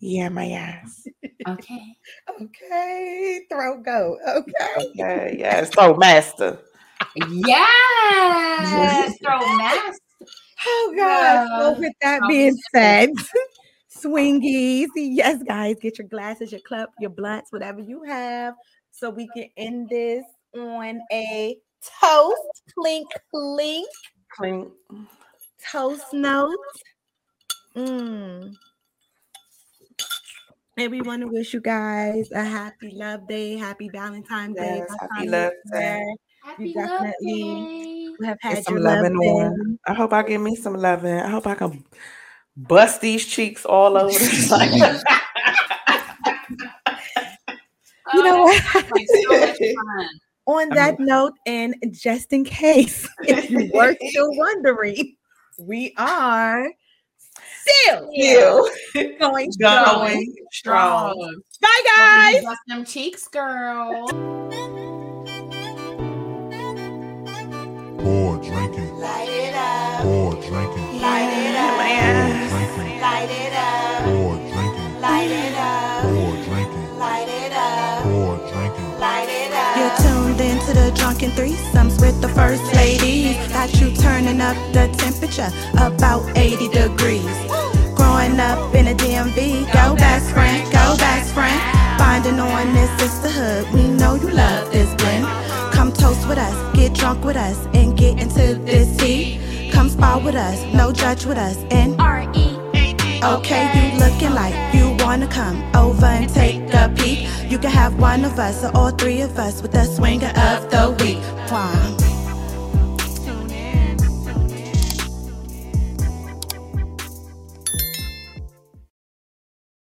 yeah, my ass.
Okay.
Okay. Throw go. Okay.
Okay, yes. So, Master.
Yes. [laughs] Throw mask.
Oh gosh.
Yeah.
Well, with that being said, [laughs] swingies. Yes, guys, get your glasses, your cup, your blunts, whatever you have, so we can end this on a toast. Clink, clink.
Clink.
Toast note. Mm.
And we want to wish you guys a happy love day, happy Valentine's Day.
Yes,
by the
happy love
you're
day.
Happy
You
love
definitely
day.
have
Get
had
some
your love
loving
day.
on. I hope I give me some loving. I hope I can bust these cheeks all over [laughs] [laughs] the place.
You know [laughs] what?
that sounds like so.
On that note, and just in case [laughs] if you were still wondering, we are still
Still [laughs]
going strong.
going strong.
Bye, guys.
Bust them cheeks, girl.
Pour drinking.
Light it up,
Pour drinking.
light it
Pour
up,
drinking.
light it up, the threesomes with the first ladies. Got you turning up the temperature about 80 degrees. Growing up in a DMV, go best friend, go best friend. Finding on this sisterhood, we know you love this blend. Come toast with us, get drunk with us, and get into this heat. Come spar with us, no judge with us, and Okay, you looking like you wanna come over and take a peek. You can have one of us or all three of us with the swinger of the week. Wow.